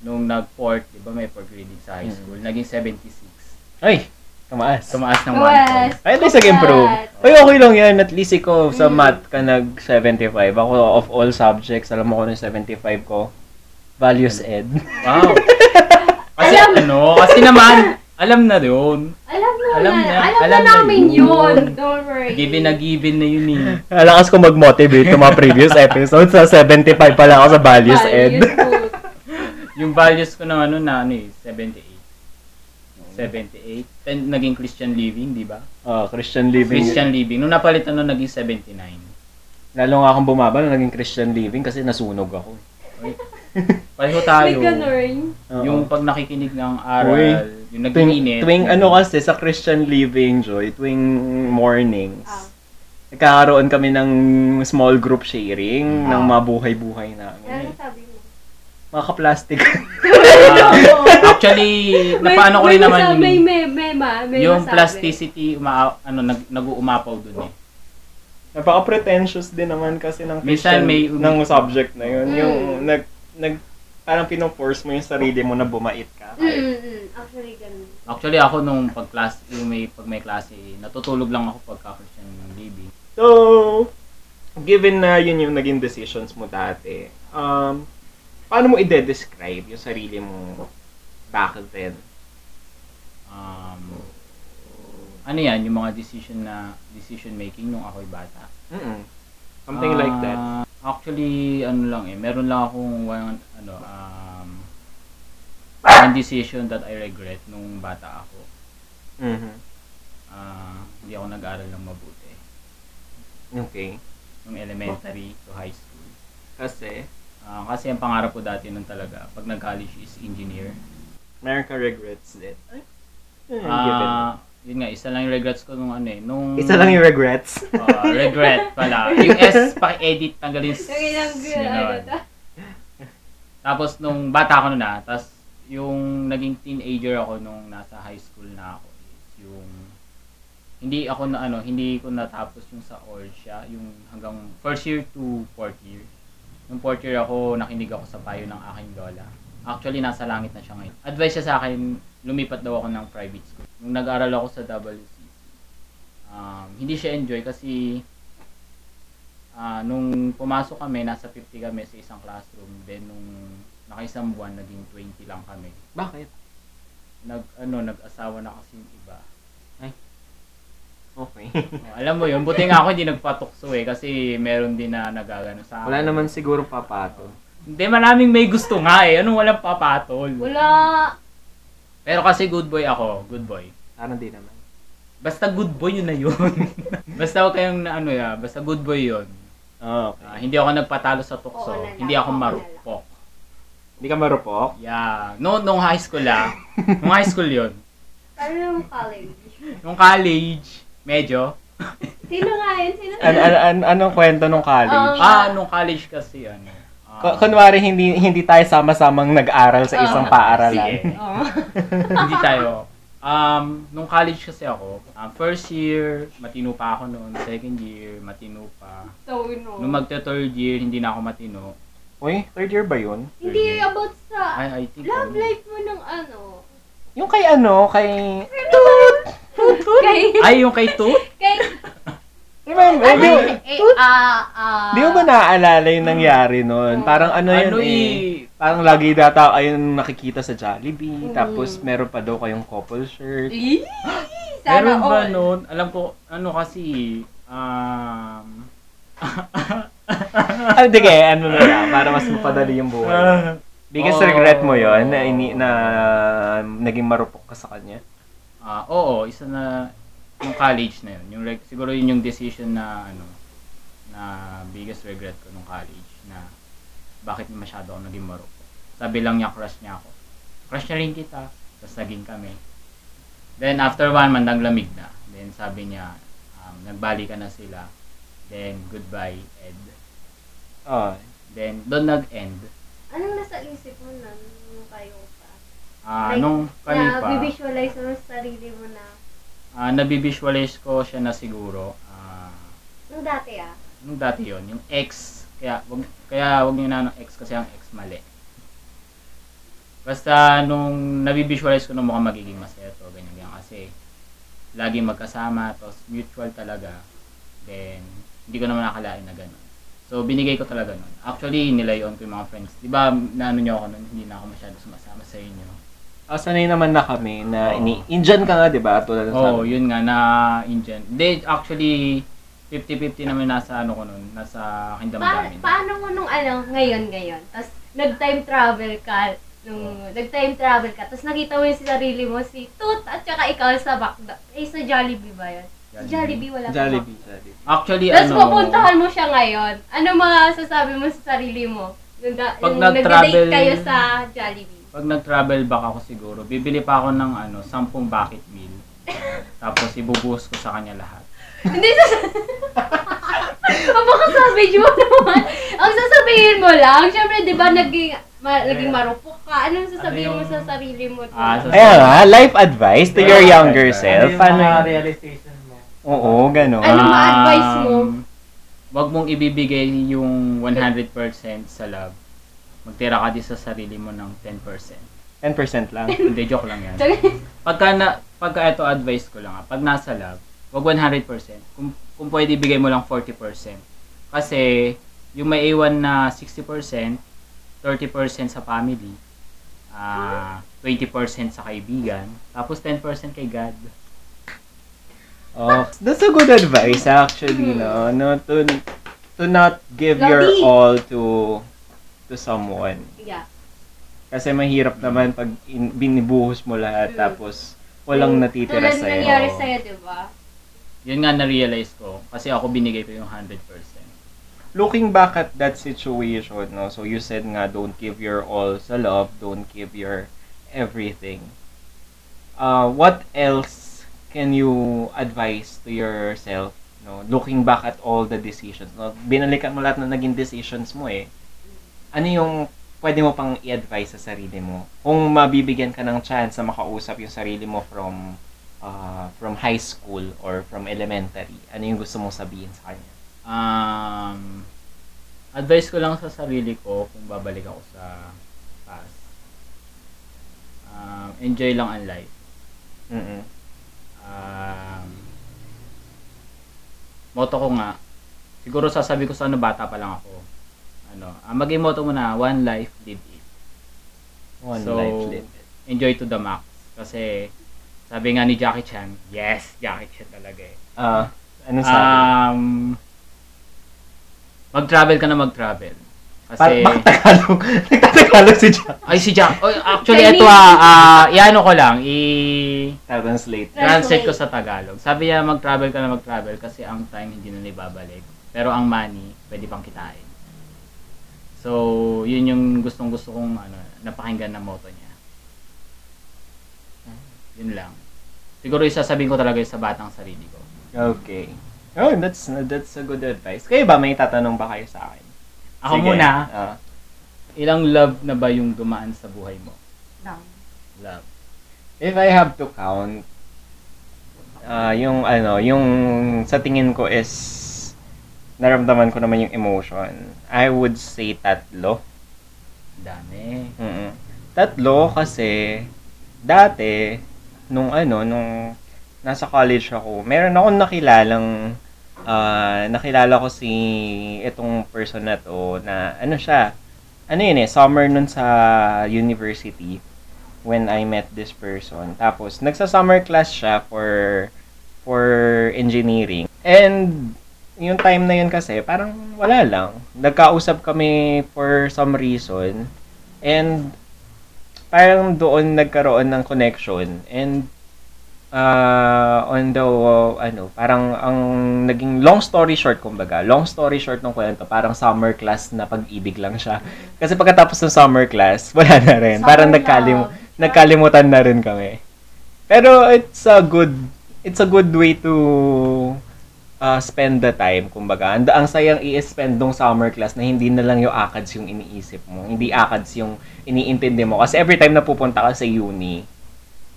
Speaker 3: nung nag-fourth, di ba may fourth grading sa high
Speaker 1: Mm.
Speaker 3: school, naging 76.
Speaker 1: Ay, tumaas.
Speaker 3: Tumaas ng 1
Speaker 2: Yes.
Speaker 3: point.
Speaker 1: Ay, at least nag-improve. Ay, okay lang yan. At least ikaw sa
Speaker 2: Mm.
Speaker 1: math ka nag-75. Ako, of all subjects, alam mo ko yung 75 ko. Values ed.
Speaker 3: Wow! Kasi
Speaker 2: Alam-
Speaker 3: ano, kasi naman, alam na yun.
Speaker 2: Alam na,
Speaker 3: Alam
Speaker 2: na,
Speaker 3: na,
Speaker 2: alam,
Speaker 3: alam
Speaker 2: na
Speaker 3: na
Speaker 2: namin
Speaker 3: yun.
Speaker 2: yun. Don't worry.
Speaker 3: Given na given na yun eh.
Speaker 1: Alakas ko mag-motivate sa mga previous episodes. Sa 75 pa lang ako sa values ed.
Speaker 2: Values book.
Speaker 3: Yung values ko na ano na ano eh, 78. 78. Then naging Christian living, di ba?
Speaker 1: Oh, Christian living.
Speaker 3: Christian living. Nung napalitan nun, naging 79.
Speaker 1: Lalo nga akong bumaba nung naging Christian living kasi nasunog ako.
Speaker 3: Pareho
Speaker 2: May
Speaker 3: tayo.
Speaker 2: ganun.
Speaker 1: Oo.
Speaker 3: Yung pag nakikinig ng aral,
Speaker 1: Uy,
Speaker 3: yung
Speaker 1: tuwing,
Speaker 3: nag-iinit.
Speaker 1: tuwing ano kasi sa Christian living, Joy, tuwing mornings,
Speaker 2: Ah.
Speaker 1: nagkakaroon kami ng small group sharing
Speaker 2: Ah.
Speaker 1: ng mga buhay-buhay
Speaker 2: Ano
Speaker 1: namin.
Speaker 2: sabi mo?
Speaker 1: Mga ka-plastic.
Speaker 3: Ah, actually, napaano ko rin
Speaker 2: may
Speaker 3: naman
Speaker 2: masa-
Speaker 3: yun
Speaker 2: May, may, may, ma, may
Speaker 3: Yung
Speaker 2: masabi.
Speaker 3: plasticity, uma, ano, nag, nag-uumapaw dun eh.
Speaker 1: Napaka-pretentious din naman kasi ng
Speaker 3: Minsan
Speaker 1: Christian,
Speaker 3: may-
Speaker 1: ng subject na yun.
Speaker 2: Mm.
Speaker 1: Yung nag, nag, parang pinoforce mo yung sarili mo na bumait ka.
Speaker 2: Mm, mm, mm. Actually, ganun.
Speaker 3: Actually, ako nung pag class, yung may, pag may klase, natutulog lang ako pagka Christian living.
Speaker 1: So, given na yun yung naging decisions mo dati, um, paano mo i-describe yung sarili mo back then?
Speaker 3: Um, ano yan, yung mga decision na, decision making nung ako'y bata.
Speaker 1: Mm-mm. Something like that.
Speaker 3: Actually, ano lang eh, meron lang akong one, ano, um, one decision that I regret nung bata ako.
Speaker 1: Mhm.
Speaker 3: Ah, hindi ako nag-aral ng mabuti.
Speaker 1: Okay.
Speaker 3: Nung elementary to high school.
Speaker 1: Kasi,
Speaker 3: Ah, kasi ang pangarap ko dati nun talaga, pag nag-college is engineer.
Speaker 1: meron ka regrets din.
Speaker 3: Ah, yun nga, isa lang yung regrets ko nung ano eh. Nung,
Speaker 1: Isa lang yung regrets.
Speaker 3: Ah, regret pala. Yung S, paki-edit, tanggalin s-
Speaker 2: Yung ilang
Speaker 3: yun
Speaker 2: ano to?
Speaker 3: Tapos nung bata ako na, tapos yung naging teenager ako nung nasa high school na ako is yung hindi ako na ano, hindi ko natapos yung sa Orsha, yung hanggang first year to fourth year. Nung fourth year ako, nakinig ako sa payo ng aking lola. Actually, nasa langit na siya ngayon. Advice siya sa akin, lumipat daw ako ng private school. Nung nag-aral ako sa WCC, um, hindi siya enjoy kasi ah, nung pumasok kami, nasa 50 kami sa isang classroom. Then, nung nakaisang buwan, naging 20 lang kami.
Speaker 1: Bakit?
Speaker 3: Nag, ano, nag-asawa na kasi yung iba.
Speaker 1: Okay.
Speaker 3: Oh, alam mo yun, buti nga ako hindi nagpatukso eh, kasi meron din na nagagano sa akin.
Speaker 1: Wala naman siguro papato.
Speaker 3: Hindi, maraming may gusto nga eh. Anong walang papatol?
Speaker 2: Wala.
Speaker 3: Pero kasi good boy ako, good boy.
Speaker 1: Parang di naman.
Speaker 3: Basta good boy yun na yun. basta huwag kayong na ano ya, basta good boy yun.
Speaker 1: Oh, okay.
Speaker 3: Ah, hindi ako nagpatalo sa tukso.
Speaker 2: Oo
Speaker 3: hindi ako marupok.
Speaker 1: Hindi ka marupok?
Speaker 3: Yeah. No, nung high school ah. nung high school yun.
Speaker 2: Ano yung college?
Speaker 3: Nung college, medyo.
Speaker 2: Sino nga yun? Sino?
Speaker 1: An an an anong kwento nung college?
Speaker 2: Um,
Speaker 3: Ah, nung college kasi ano. Ah,
Speaker 1: Ku- kunwari hindi hindi tayo sama-samang nag-aral sa isang
Speaker 2: Oo.
Speaker 1: paaralan.
Speaker 3: Sige.
Speaker 2: Oh.
Speaker 3: hindi tayo. Um, nung college kasi ako, um, first year, matino pa ako noon. Second year, matino pa.
Speaker 2: So, no.
Speaker 3: Nung magte-third year, hindi na ako matino.
Speaker 1: Uy, third year ba yun?
Speaker 2: Hindi about sa
Speaker 3: I, I think...
Speaker 2: love
Speaker 3: ano,
Speaker 2: life mo ng ano.
Speaker 1: Yung kay ano, kay...
Speaker 2: Kay,
Speaker 3: Ay, yung kay Toot?
Speaker 2: kay,
Speaker 1: Remember,
Speaker 2: ano,
Speaker 1: di,
Speaker 2: eh, ah, ah.
Speaker 1: di mo ba naaalala yung nangyari nun? Parang ano yun
Speaker 3: Ano
Speaker 1: eh.
Speaker 3: eh?
Speaker 1: Parang lagi data ayun nakikita sa Jollibee.
Speaker 2: Mm.
Speaker 1: Tapos meron pa daw kayong couple shirt.
Speaker 2: Ih, Sana
Speaker 3: Meron ba
Speaker 2: all.
Speaker 3: noon? Alam ko, ano kasi, um...
Speaker 1: Ah, kaya, ano na lang, para mas mapadali yung buhay. Biggest
Speaker 3: Oh.
Speaker 1: regret mo yon na, ini, na naging marupok ka sa kanya?
Speaker 3: Ah, oo, isa na yung college na yun. Yung reg- siguro yun yung decision na ano na biggest regret ko nung college na bakit masyado ako naging marupok. Sabi lang niya crush niya ako. Crush na rin kita. Tapos naging kami. Then after one month naglamig na. Then sabi niya um, nagbalikan na sila. Then goodbye Ed.
Speaker 1: Oh.
Speaker 3: Then doon nag-end.
Speaker 2: Anong nasa isip mo na nung kayo pa?
Speaker 3: Ah,
Speaker 2: Like,
Speaker 3: nung kami
Speaker 2: na
Speaker 3: pa.
Speaker 2: visualize mo sa sarili mo na,
Speaker 3: Ah, nabivisualize ko siya na siguro. ah,
Speaker 2: nung dati ah.
Speaker 3: Nung dati yon yung X, kaya wag, kaya wag niyo na ng X kasi ang X mali. Basta nung nabivisualize ko na mukhang magiging masaya to, ganyan ganyan kasi lagi magkasama, tapos mutual talaga. Then, hindi ko naman nakalain na gano'n. So, binigay ko talaga nun. Actually, nilayon ko yung mga friends. Di ba, naano niyo ako nun, hindi na ako masyado sumasama sa inyo.
Speaker 1: Ah, sanay naman na kami na
Speaker 3: Oo.
Speaker 1: ini Indian ka nga, di ba? Tulad ng
Speaker 3: Oo, oh,
Speaker 1: sabi.
Speaker 3: yun nga, na Indian. Hindi, actually, 50-50 naman nasa ano ko nun, nasa aking
Speaker 2: Pa-
Speaker 3: damdamin.
Speaker 2: paano mo nung ano, ngayon, ngayon? Tapos, nag-time travel ka, nung nag-time travel ka, tapos nakita mo yung si sarili mo, si Toot, at saka ikaw sa Bakda. Eh, sa Jollibee ba yun? Sa Jollibee, wala pa
Speaker 1: Jollibee. Jollibee.
Speaker 3: Actually,
Speaker 2: Tapos
Speaker 3: ano,
Speaker 2: pupuntahan mo siya ngayon. Ano mga sasabi mo sa sarili mo? Yung, da-
Speaker 3: Pag
Speaker 2: yung
Speaker 3: nag-travel-
Speaker 2: nag-date kayo sa Jollibee.
Speaker 3: Pag nag-travel back ako siguro, bibili pa ako ng ano, 10 bucket meal. Tapos ibubuhos ko sa kanya lahat.
Speaker 2: Hindi sa... Baka savage mo naman. Ang sasabihin mo lang, syempre, di ba, naging, ma, naging marupok ka. Anong sasabihin
Speaker 3: Ano
Speaker 2: mo sa sarili mo?
Speaker 3: Ah, sa-
Speaker 1: Ayan nga, life advice to your younger self.
Speaker 4: Ano yung mga realization mo?
Speaker 1: Oo, gano'n.
Speaker 2: Ano ma-advise mo?
Speaker 3: Um, Wag mong ibibigay yung 100% sa love. Magtira ka din sa sarili mo ng 10%.
Speaker 1: 10% lang.
Speaker 3: Hindi, joke lang yan. Pagka, na, pagka ito advice ko lang ha, pag nasa love, wag 100%. Kung, kung pwede, ibigay mo lang 40%. Kasi, yung may iwan na 60%, 30% sa family, ah 20% sa kaibigan, tapos 10% kay God.
Speaker 1: Oh, that's a good advice actually, no? No to to not give your
Speaker 2: Lobby.
Speaker 1: all to to someone.
Speaker 2: Yeah.
Speaker 1: Kasi mahirap naman pag in, binibuhos mo lahat
Speaker 2: Mm.
Speaker 1: tapos walang natitira
Speaker 2: Tulad
Speaker 1: sa
Speaker 2: nangyari
Speaker 1: iyo.
Speaker 2: sa'yo, di ba?
Speaker 3: Yun nga na-realize ko. Kasi ako binigay ko yung 100%.
Speaker 1: Looking back at that situation, no. So you said nga don't give your all sa love, don't give your everything. Uh what else can you advise to yourself, no? Looking back at all the decisions, no. Binalikan mo lahat ng naging decisions mo eh. Ano yung pwede mo pang i-advise sa sarili mo? Kung mabibigyan ka ng chance na makausap yung sarili mo from uh, from high school or from elementary, ano yung gusto mong sabihin sa kanya?
Speaker 3: Um, advice ko lang sa sarili ko kung babalik ako sa past. Um, enjoy lang ang life.
Speaker 1: Mm-mm.
Speaker 3: Um, motto ko nga, siguro sasabi ko sa ano bata pa lang ako. Ano, ang maging motto mo na, one life, live it.
Speaker 1: One
Speaker 3: So,
Speaker 1: life lived.
Speaker 3: Enjoy to the max. Kasi, sabi nga ni Jackie Chan, yes, Jackie Chan talaga eh.
Speaker 1: Ah, anong sabi?
Speaker 3: Um, mag-travel ka na mag-travel. Kasi,
Speaker 1: bakit Tagalog? Nagtatagalog si Jack.
Speaker 3: ay si Jack, oh, actually ito ah, ah, iano ko lang, i
Speaker 1: Translate.
Speaker 3: translate ko sa Tagalog. Sabi niya mag-travel ka na mag-travel kasi ang time hindi na ibabalik. Pero ang money, pwede pang kitain. So, yun yung gustong gusto kong ano, napakinggan na motto niya. Yun lang. Siguro isasabihin ko talaga sa batang sarili ko.
Speaker 1: Okay. Oh, that's that's a good advice. Kayo ba may tatanong ba kayo sa akin?
Speaker 3: Ako
Speaker 1: Sige.
Speaker 3: muna,
Speaker 1: Ah.
Speaker 3: ilang love na ba yung dumaan sa buhay mo?
Speaker 2: Lang.
Speaker 3: Love.
Speaker 1: if I have to count, ah yung ano, yung sa tingin ko is naramdaman ko naman yung emotion. I would say tatlo.
Speaker 3: Dami.
Speaker 1: mm Tatlo kasi dati nung ano nung nasa college ako, meron akong nakilalang ah, nakilala ko si itong person na to na ano siya ano yun eh summer nun sa university when I met this person. Tapos nagsa summer class siya for for engineering. And yung time na yun kasi, parang wala lang. Nagkausap kami for some reason. And parang doon nagkaroon ng connection. And uh, on the, uh, ano, parang ang naging long story short, kumbaga, long story short ng kwento, parang summer class na pag-ibig lang siya. Kasi pagkatapos ng summer class, wala na rin. parang
Speaker 2: Summer
Speaker 1: nagkalim,
Speaker 2: love.
Speaker 1: nagkalimutan na rin kami. Pero it's a good, it's a good way to uh, spend the time, kumbaga. Ang, ang sayang i-spend nung summer class na hindi na lang yung ACADS yung iniisip mo. Hindi ACADS yung iniintindi mo. Kasi every time na pupunta ka sa uni,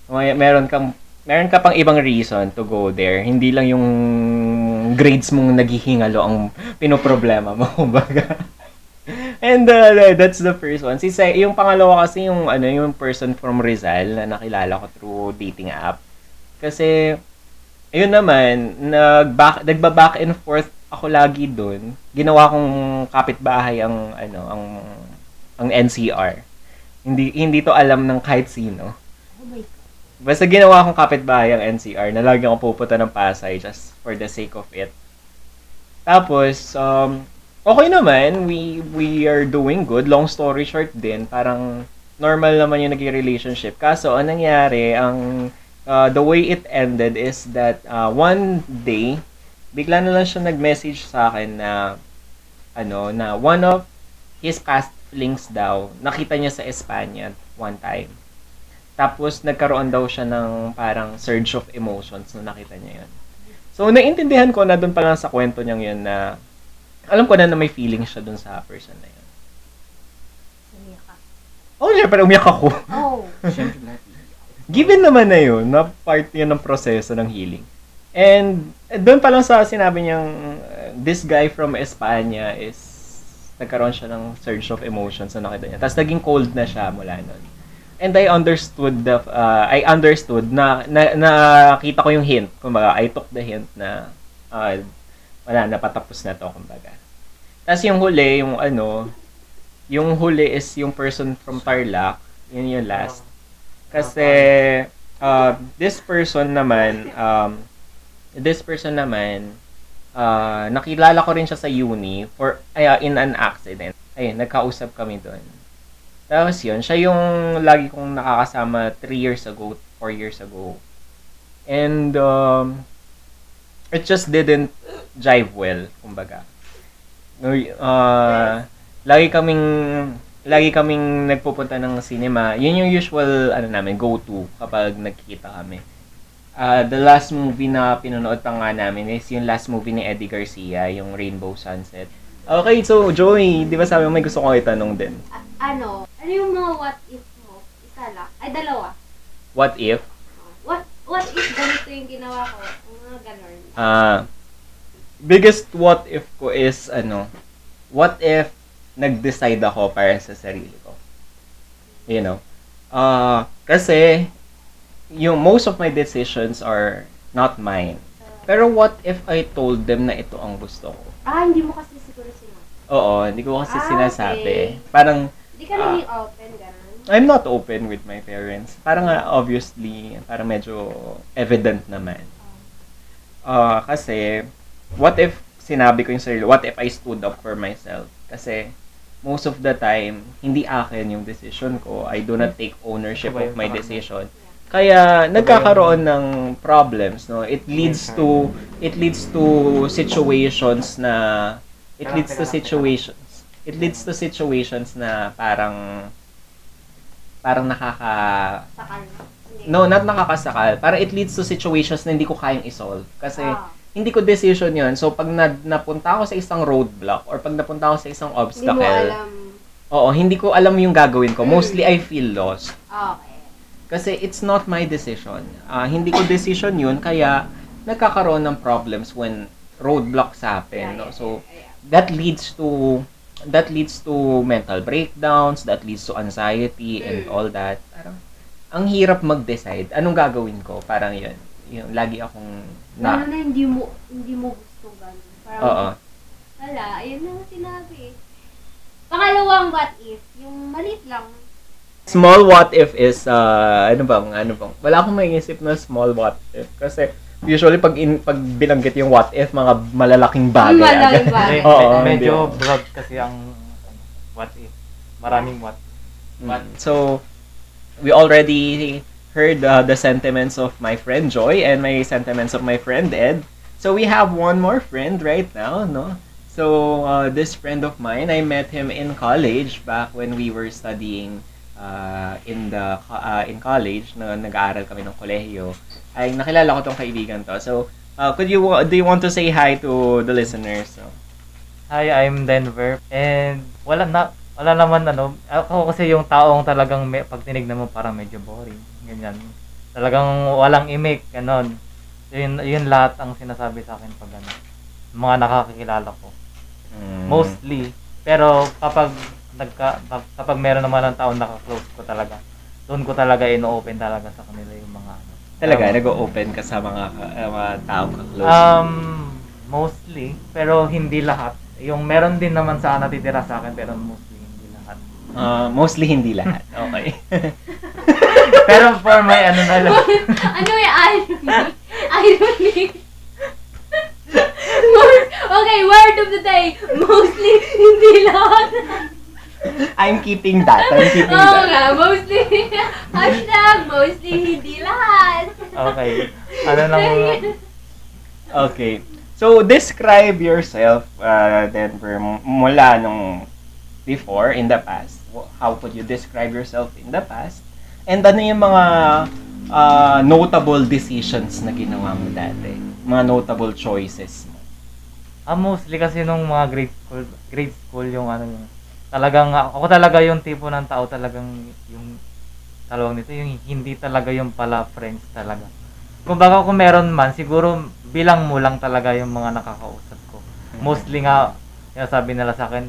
Speaker 1: may, meron kang meron ka pang ibang reason to go there. Hindi lang yung grades mong naghihingalo ang pinoproblema mo, kumbaga. And uh, that's the first one. Si Sai, yung pangalawa kasi yung ano yung person from Rizal na nakilala ko through dating app. Kasi ayun naman, nag-back, nagba-back and forth ako lagi doon. Ginawa kong kapitbahay ang ano, ang ang NCR. Hindi hindi to alam ng kahit sino.
Speaker 2: Oh.
Speaker 1: Basta ginawa akong kapitbahay ang NCR na lagi ako pupunta ng Pasay just for the sake of it. Tapos, um, okay naman. We, we are doing good. Long story short din. Parang normal naman yung naging relationship. Kaso, ang nangyari, ang uh, the way it ended is that uh, one day, bigla na lang siya nag-message sa akin na ano, na one of his past flings daw, nakita niya sa Espanya one time. Tapos, nagkaroon daw siya ng parang surge of emotions na nakita niya yun. So, naintindihan ko na doon pa lang sa kwento niyang yun na alam ko na na may feeling siya doon sa person na yun.
Speaker 2: Umiyak ka.
Speaker 1: Oh, syempre, umiyak ako.
Speaker 2: Oh.
Speaker 3: Siyempre lahat.
Speaker 1: Given naman na yun, na part yun ng proseso ng healing. And eh, doon pa lang sa sinabi niyang uh, this guy from Espanya is nagkaroon siya ng surge of emotions na nakita niya. Tapos naging cold na siya mula nun. And I understood the uh, I understood na, na nakita ko yung hint. Kumbaga, I took the hint na uh, wala na patapos na to kumbaga. Tapos yung huli, yung ano, yung huli is yung person from Tarlac, yun yung last. Kasi uh, this person naman um This person naman, ah, nakilala ko rin siya sa uni for ay, ah, in an accident. Ayun, nagkausap kami doon. Tapos yun, siya yung lagi kong nakakasama 3 years ago, 4 years ago. And um, it just didn't jive well, kumbaga. No, uh, lagi kaming lagi kaming nagpupunta ng cinema. Yun yung usual ano namin go-to kapag nagkikita kami. Ah, the last movie na pinanood pa nga namin is yung last movie ni Eddie Garcia, yung Rainbow Sunset. Okay, so Joey, di ba sabi mo may gusto kong itanong din?
Speaker 2: A- ano? Ano yung mga what if mo? Isa lang. Ay, dalawa.
Speaker 1: What if?
Speaker 2: What what if ganito yung ginawa ko? Mga ganon.
Speaker 1: Ah, biggest what if ko is ano, what if nag-decide ako para sa sarili ko? You know? Ah, kasi yung most of my decisions are not mine. Pero what if I told them na ito ang gusto ko?
Speaker 2: Ah, hindi mo kasi siguro sinabi.
Speaker 1: Oo, hindi ko kasi
Speaker 2: Ah,
Speaker 1: sinasabi.
Speaker 2: okay.
Speaker 1: Parang
Speaker 2: Hindi ka
Speaker 1: Ah.
Speaker 2: naging open, ganon.
Speaker 1: I'm not open with my parents. Parang nga, obviously, parang medyo evident naman. Ah, kasi, what if sinabi ko yung sarili, what if I stood up for myself? Kasi, most of the time, hindi akin yung decision ko. I do not take ownership of my decision. Kaya nagkakaroon ng problems, no? It leads to it leads to situations na it leads to situations. It leads to situations na parang parang nakaka. No, not nakakasakal. Para it leads to situations na hindi ko kayang isolve. Kasi,
Speaker 2: Ah.
Speaker 1: Hindi ko decision yon So, pag na, napunta ako sa isang roadblock or pag napunta ako sa isang
Speaker 2: Hindi mo
Speaker 1: obstacle,
Speaker 2: alam.
Speaker 1: oo, hindi ko alam yung gagawin ko.
Speaker 2: Mm.
Speaker 1: Mostly, I feel lost.
Speaker 2: Okay.
Speaker 1: Kasi it's not my decision. Ah, hindi ko decision yun, kaya nagkakaroon ng problems when roadblocks happen. no? So,
Speaker 2: yeah.
Speaker 1: that leads to that leads to mental breakdowns, that leads to anxiety and
Speaker 2: Mm.
Speaker 1: all that. Parang ang hirap mag-decide. Anong gagawin ko? Parang 'yun. Yung lagi akong
Speaker 2: Lalo
Speaker 1: na
Speaker 2: na hindi mo, hindi mo gusto ganon. Parang,
Speaker 1: Oo.
Speaker 2: wala, ayun na nga sinabi. Pangalawang what if, yung maliit lang.
Speaker 1: Small what if is uh, ano bang ano bang wala akong maiisip na small what if kasi usually pag in, pag binanggit yung what if mga malalaking bagay.
Speaker 2: Malaking
Speaker 1: agad.
Speaker 2: bagay.
Speaker 1: Oo,
Speaker 4: medyo
Speaker 1: hindi.
Speaker 4: broad kasi ang ano, what if. Maraming what.
Speaker 1: Mm. So, we already heard uh, the sentiments of my friend Joy and my sentiments of my friend Ed. So, we have one more friend right now, no? So, uh, this friend of mine, I met him in college back when we were studying uh, in the uh, in college na nag-aaral kami ng kolehiyo. Ay nakilala ko tong kaibigan to. So, uh, could you do you want to say hi to the listeners? So,
Speaker 4: Hi, I'm Denver. And wala na wala naman ano, ako kasi yung taong talagang may, pag tinignan mo parang medyo boring. Ganyan. Talagang walang imik, ganon. Yun, yun lahat ang sinasabi sa akin pag ano, mga nakakakilala ko.
Speaker 1: mm,
Speaker 4: Mostly. Pero kapag nagka, pag- kapag meron naman ng taong naka-close ko talaga, doon ko talaga ino-open talaga sa kanila yung mga ano.
Speaker 1: talaga
Speaker 4: Um,
Speaker 1: nag-open ka sa mga uh, mga taong ka-close.
Speaker 4: Um, mostly, pero hindi lahat. Yung meron din naman sa natitira sa akin, pero mostly.
Speaker 1: Uh, mostly hindi lahat. Okay.
Speaker 4: pero for my ano na lang,
Speaker 2: ano yung irony? Irony. Most, okay, word of the day. Mostly, hindi lahat.
Speaker 1: I'm keeping that. I'm keeping
Speaker 2: Oo
Speaker 1: that.
Speaker 2: nga, mostly. Hashtag, mostly, hindi lahat.
Speaker 4: okay. Ano lang mga,
Speaker 1: Okay. So, describe yourself, uh, Denver, m- mula nung before, in the past. How would you describe yourself in the past? And ano yung mga uh, notable decisions na ginawa mo dati? Mga notable choices mo?
Speaker 4: ah, mostly kasi nung mga grade school, grade school yung ano yung, talagang, ako talaga yung tipo ng tao talagang yung, talawag nito, yung hindi talaga yung pala friends talaga. Kung baka kung meron man, siguro bilang mo lang talaga yung mga nakakausap ko. Mostly nga, yung sabi nila sa akin,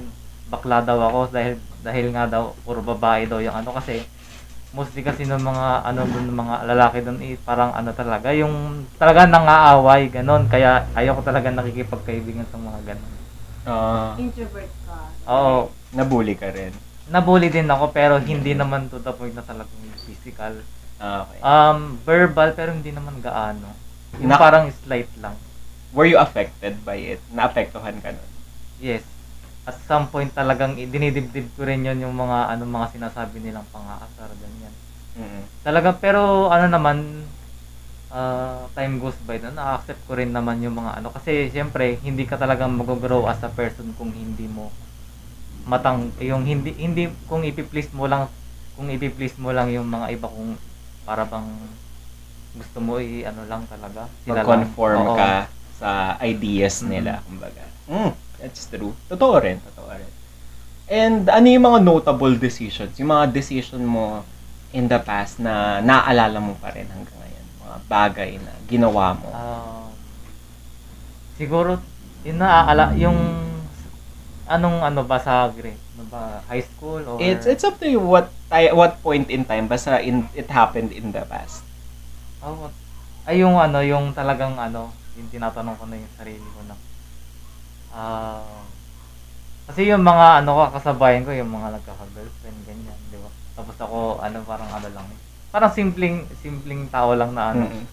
Speaker 4: bakla daw ako dahil dahil nga daw puro babae daw yung ano kasi mostly kasi ng mga ano dun mga lalaki doon eh, parang ano talaga yung talaga nangaaway ganon kaya ayoko talaga nakikipagkaibigan sa mga ganon.
Speaker 1: Uh,
Speaker 2: Introvert ka.
Speaker 4: Oo,
Speaker 1: nabully ka rin.
Speaker 4: nabully din ako pero hindi naman to the point na talagang physical.
Speaker 1: Ah, Okay.
Speaker 4: Um verbal pero hindi naman gaano. Yung
Speaker 1: Na-
Speaker 4: parang slight lang.
Speaker 1: Were you affected by it? Naapektuhan ka nun?
Speaker 4: Yes. At some point talagang dinidibdib ko rin yun yung mga ano mga sinasabi nilang pang-aasar ganyan.
Speaker 1: Mm-mm.
Speaker 4: Talaga pero ano naman ah, time goes by na na-accept ko rin naman yung mga ano kasi siyempre hindi ka talagang mag-grow as a person kung hindi mo matang yung hindi hindi kung ipi-please mo lang kung ipi-please mo lang yung mga iba kung para bang gusto mo i ano lang talaga sila lang.
Speaker 1: Mag-conform
Speaker 4: Oo.
Speaker 1: ka sa ideas nila, kumbaga. Mm, that's true. Totoo rin, totoo rin. And ano yung mga notable decisions? Yung mga decision mo in the past na naaalala mo pa rin hanggang ngayon? Mga bagay na ginawa mo?
Speaker 4: Ah, siguro yun naaala yung anong ano ba sa grade? Ano ba high school or
Speaker 1: It's it's up to you what what point in time basta in it happened in the past.
Speaker 4: Oh, what- ay yung ano, yung talagang ano, yung tinatanong ko na yung sarili ko na. Ah, kasi yung mga ano ko kasabayan ko, yung mga nagkaka-girlfriend ganyan, 'di ba? Tapos ako ano parang ano lang. Parang simpleng simpleng tao lang na ano.
Speaker 1: Mm-mm.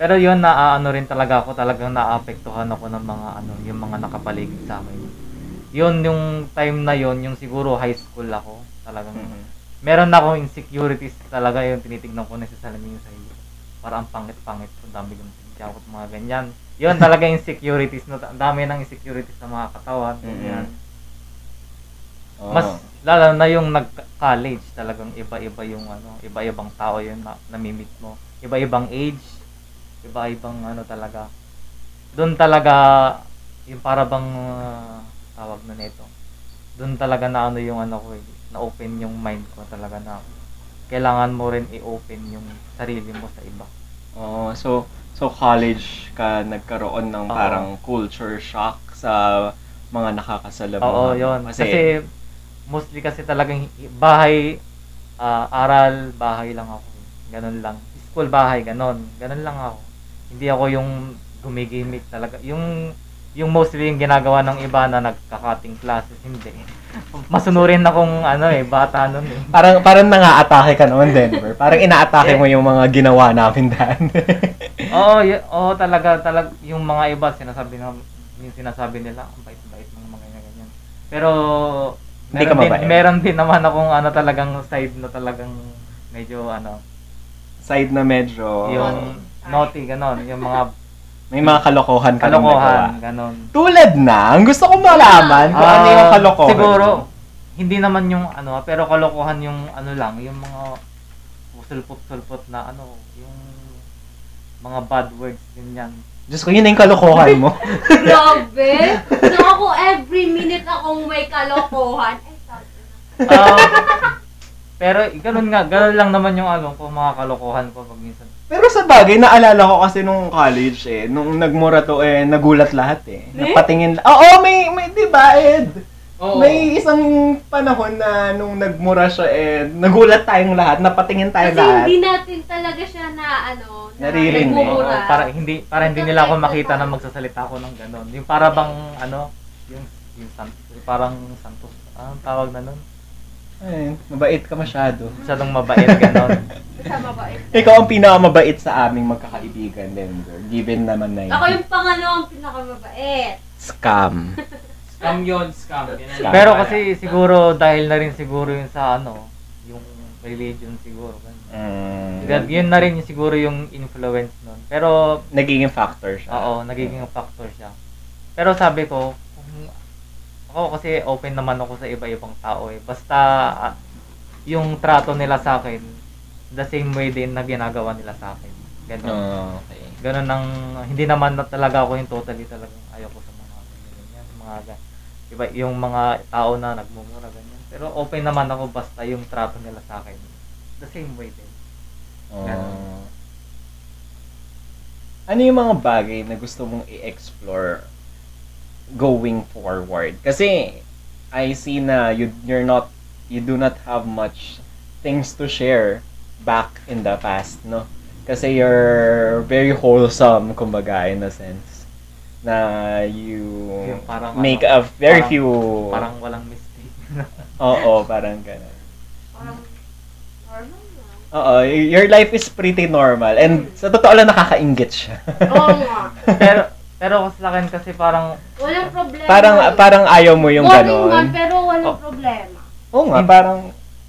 Speaker 4: Pero yun na ano rin talaga ako, talagang naapektuhan ako ng mga ano, yung mga nakapaligid sa akin. Yun yung time na yun, yung siguro high school ako, talagang
Speaker 1: Mhm.
Speaker 4: meron na akong insecurities talaga yung tinitignan ko na sa salamin yung sarili. ko. Para ang pangit-pangit ko, dami kong tingkakot mga ganyan. Yun talaga insecurities, no? ang dami ng insecurities sa mga katawan. Ganyan.
Speaker 1: Oo.
Speaker 4: Mas lalo na yung nag-college, talagang iba-iba yung ano, iba-ibang tao yun na namimit mo. Iba-ibang age, iba-ibang ano talaga. Doon talaga yung para bang ah, tawag na nito. Doon talaga na ano yung ano ko eh, na-open yung mind ko talaga na kailangan mo rin i-open yung sarili mo sa iba.
Speaker 1: Oo, so so college ka nagkaroon ng
Speaker 4: Oo.
Speaker 1: parang culture shock sa mga nakakasalamuha.
Speaker 4: Oo, yun.
Speaker 1: Kasi,
Speaker 4: Kasi, mostly kasi talagang hi- bahay, ah, aral, bahay lang ako. Ganun lang. School, bahay, ganun. Ganun lang ako. Hindi ako yung gumigimik talaga. Yung yung mostly yung ginagawa ng iba na nagka-cutting classes, hindi. Masunurin akong ano eh, bata nun eh.
Speaker 1: parang parang nangaatake ka naman Denver. Parang inaatake
Speaker 4: Eh.
Speaker 1: mo yung mga ginawa namin daan.
Speaker 4: Oo, y- oo talaga, talag yung mga iba sinasabi na yung sinasabi nila, ang bait-bait ng mga ganyan ganyan. Pero
Speaker 1: Hindi ka
Speaker 4: meron din, meron din naman akong ano talagang side na talagang medyo ano,
Speaker 1: Side na medyo
Speaker 4: yung naughty ganon, yung mga
Speaker 1: may mga kalokohan ka nang
Speaker 4: kalokohan,
Speaker 1: nagawa.
Speaker 4: ganon.
Speaker 1: Tulad na, ang gusto ko malaman kung ano yung
Speaker 4: Ah,
Speaker 1: kalokohan.
Speaker 4: Siguro,
Speaker 1: mo.
Speaker 4: hindi naman yung ano, pero kalokohan yung ano lang, yung mga sulpot-sulpot na ano, yung mga bad words ganyan.
Speaker 1: Diyos ko, yun na yung kalokohan mo.
Speaker 2: Grabe! So ako, every minute akong may kalokohan. Eh, sabi na.
Speaker 4: Ah, pero ganun nga, ganun lang naman yung ano ko, mga kalokohan ko pag minsan.
Speaker 1: Pero sa bagay, naalala ko kasi nung college eh, nung nagmura to eh, nagulat lahat eh.
Speaker 2: Eh?
Speaker 1: Napatingin, oo, may, may, di ba Ed?
Speaker 3: Oo.
Speaker 1: May isang panahon na nung nagmura siya eh, nagulat tayong lahat, napatingin tayo
Speaker 2: Kasi
Speaker 1: lahat.
Speaker 2: hindi natin talaga siya na ano, na
Speaker 1: Naririnig.
Speaker 2: nagmumura.
Speaker 4: Oo, para hindi para hindi nila ako makita na magsasalita ako ng ganun. Yung para bang ano, yung yung san, yung parang santos, anong tawag na nun?
Speaker 1: Ay, mabait ka masyado.
Speaker 4: Masyadong mabait ganun.
Speaker 1: Ikaw ang pinakamabait sa aming magkakaibigan, Denver. Given naman na yun.
Speaker 2: Ako yung pangalawang pinakamabait.
Speaker 1: Scam.
Speaker 3: Scam yun, scam. Ang
Speaker 1: Scam.
Speaker 4: Pero kasi siguro dahil na rin siguro yun sa ano, yung religion siguro.
Speaker 1: Mm,
Speaker 4: Yun na rin yung siguro yung influence nun. Pero
Speaker 1: nagiging factor siya.
Speaker 4: Oo, nagiging factor siya. Pero sabi ko, kung ako kasi open naman ako sa iba-ibang tao eh. Basta ah, yung trato nila sa akin, the same way din na ginagawa nila sa akin. Ganun.
Speaker 1: Oh, okay.
Speaker 4: Ganun ang, hindi naman na talaga ako yung totally talagang ayaw ko sa mga ganyan. Mga, ga- iba, yung mga tao na nagmumura ganyan. Pero open naman ako basta yung trato nila sa akin. The same way din.
Speaker 1: Oh.
Speaker 4: Ganun.
Speaker 1: Ano yung mga bagay na gusto mong i-explore going forward? Kasi I see na you you're not you do not have much things to share back in the past, no? Kasi you're very wholesome, kumbaga, in a sense. Na you
Speaker 4: Yung parang
Speaker 1: make
Speaker 4: ano,
Speaker 1: a very
Speaker 4: parang-
Speaker 1: few...
Speaker 4: Parang walang mistake.
Speaker 1: Oo, parang ganun.
Speaker 2: Parang normal lang.
Speaker 1: Oo, your life is pretty normal. And sa totoo lang, nakakaingit siya.
Speaker 2: Oo nga.
Speaker 4: pero, pero sa akin kasi parang,
Speaker 2: Walang problema.
Speaker 1: parang, parang ayaw mo yung
Speaker 2: Boring man,
Speaker 1: ganon.
Speaker 2: pero walang
Speaker 4: Oh.
Speaker 2: problema.
Speaker 1: Oo nga, parang,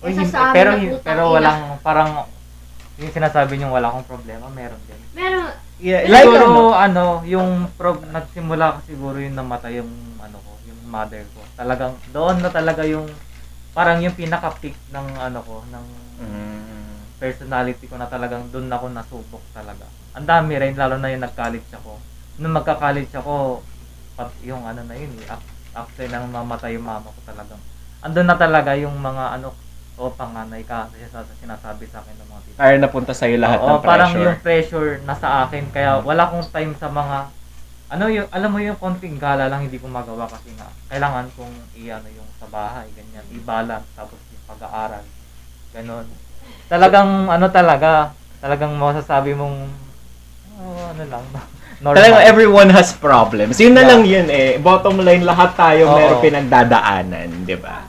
Speaker 4: Uy,
Speaker 2: sa amin
Speaker 4: pero,
Speaker 2: na
Speaker 4: hin-
Speaker 2: putang
Speaker 4: pero
Speaker 2: ina.
Speaker 4: walang, parang, yung sinasabi niyo wala akong problema, meron din.
Speaker 2: Meron,
Speaker 1: yeah, like,
Speaker 4: siguro,
Speaker 1: ano,
Speaker 4: ano, yung pro, nagsimula ka siguro yung namatay yung, ano ko, yung mother ko. Talagang, doon na talaga yung, parang yung pinaka-peak ng, ano ko, ng
Speaker 1: mm,
Speaker 4: personality ko na talagang doon ako nasubok talaga. Ang dami rin, lalo na yung nag-college ako. Nung magka-college ako, pat, yung ano na yun, eh, af- after nang mamatay yung mama ko talagang, andun na talaga yung mga ano, o panganay ka, kasi sa- sinasabi sa akin ng mga tita.
Speaker 1: parang napunta sa'yo lahat
Speaker 4: Oo,
Speaker 1: ng pressure.
Speaker 4: parang yung pressure nasa akin, kaya wala akong time sa mga, ano yung, alam mo yung konting gala lang hindi ko magawa kasi nga, kailangan kong i-ano yung sa bahay, ganyan, i-balance, tapos yung pag-aaral, ganon. Talagang, ano talaga, talagang masasabi mong, oh, ano lang, normal.
Speaker 1: Talagang everyone has problems. Yun na
Speaker 4: Yeah.
Speaker 1: lang yun eh. Bottom line, lahat tayo
Speaker 4: Oo.
Speaker 1: meron pinagdadaanan, di ba?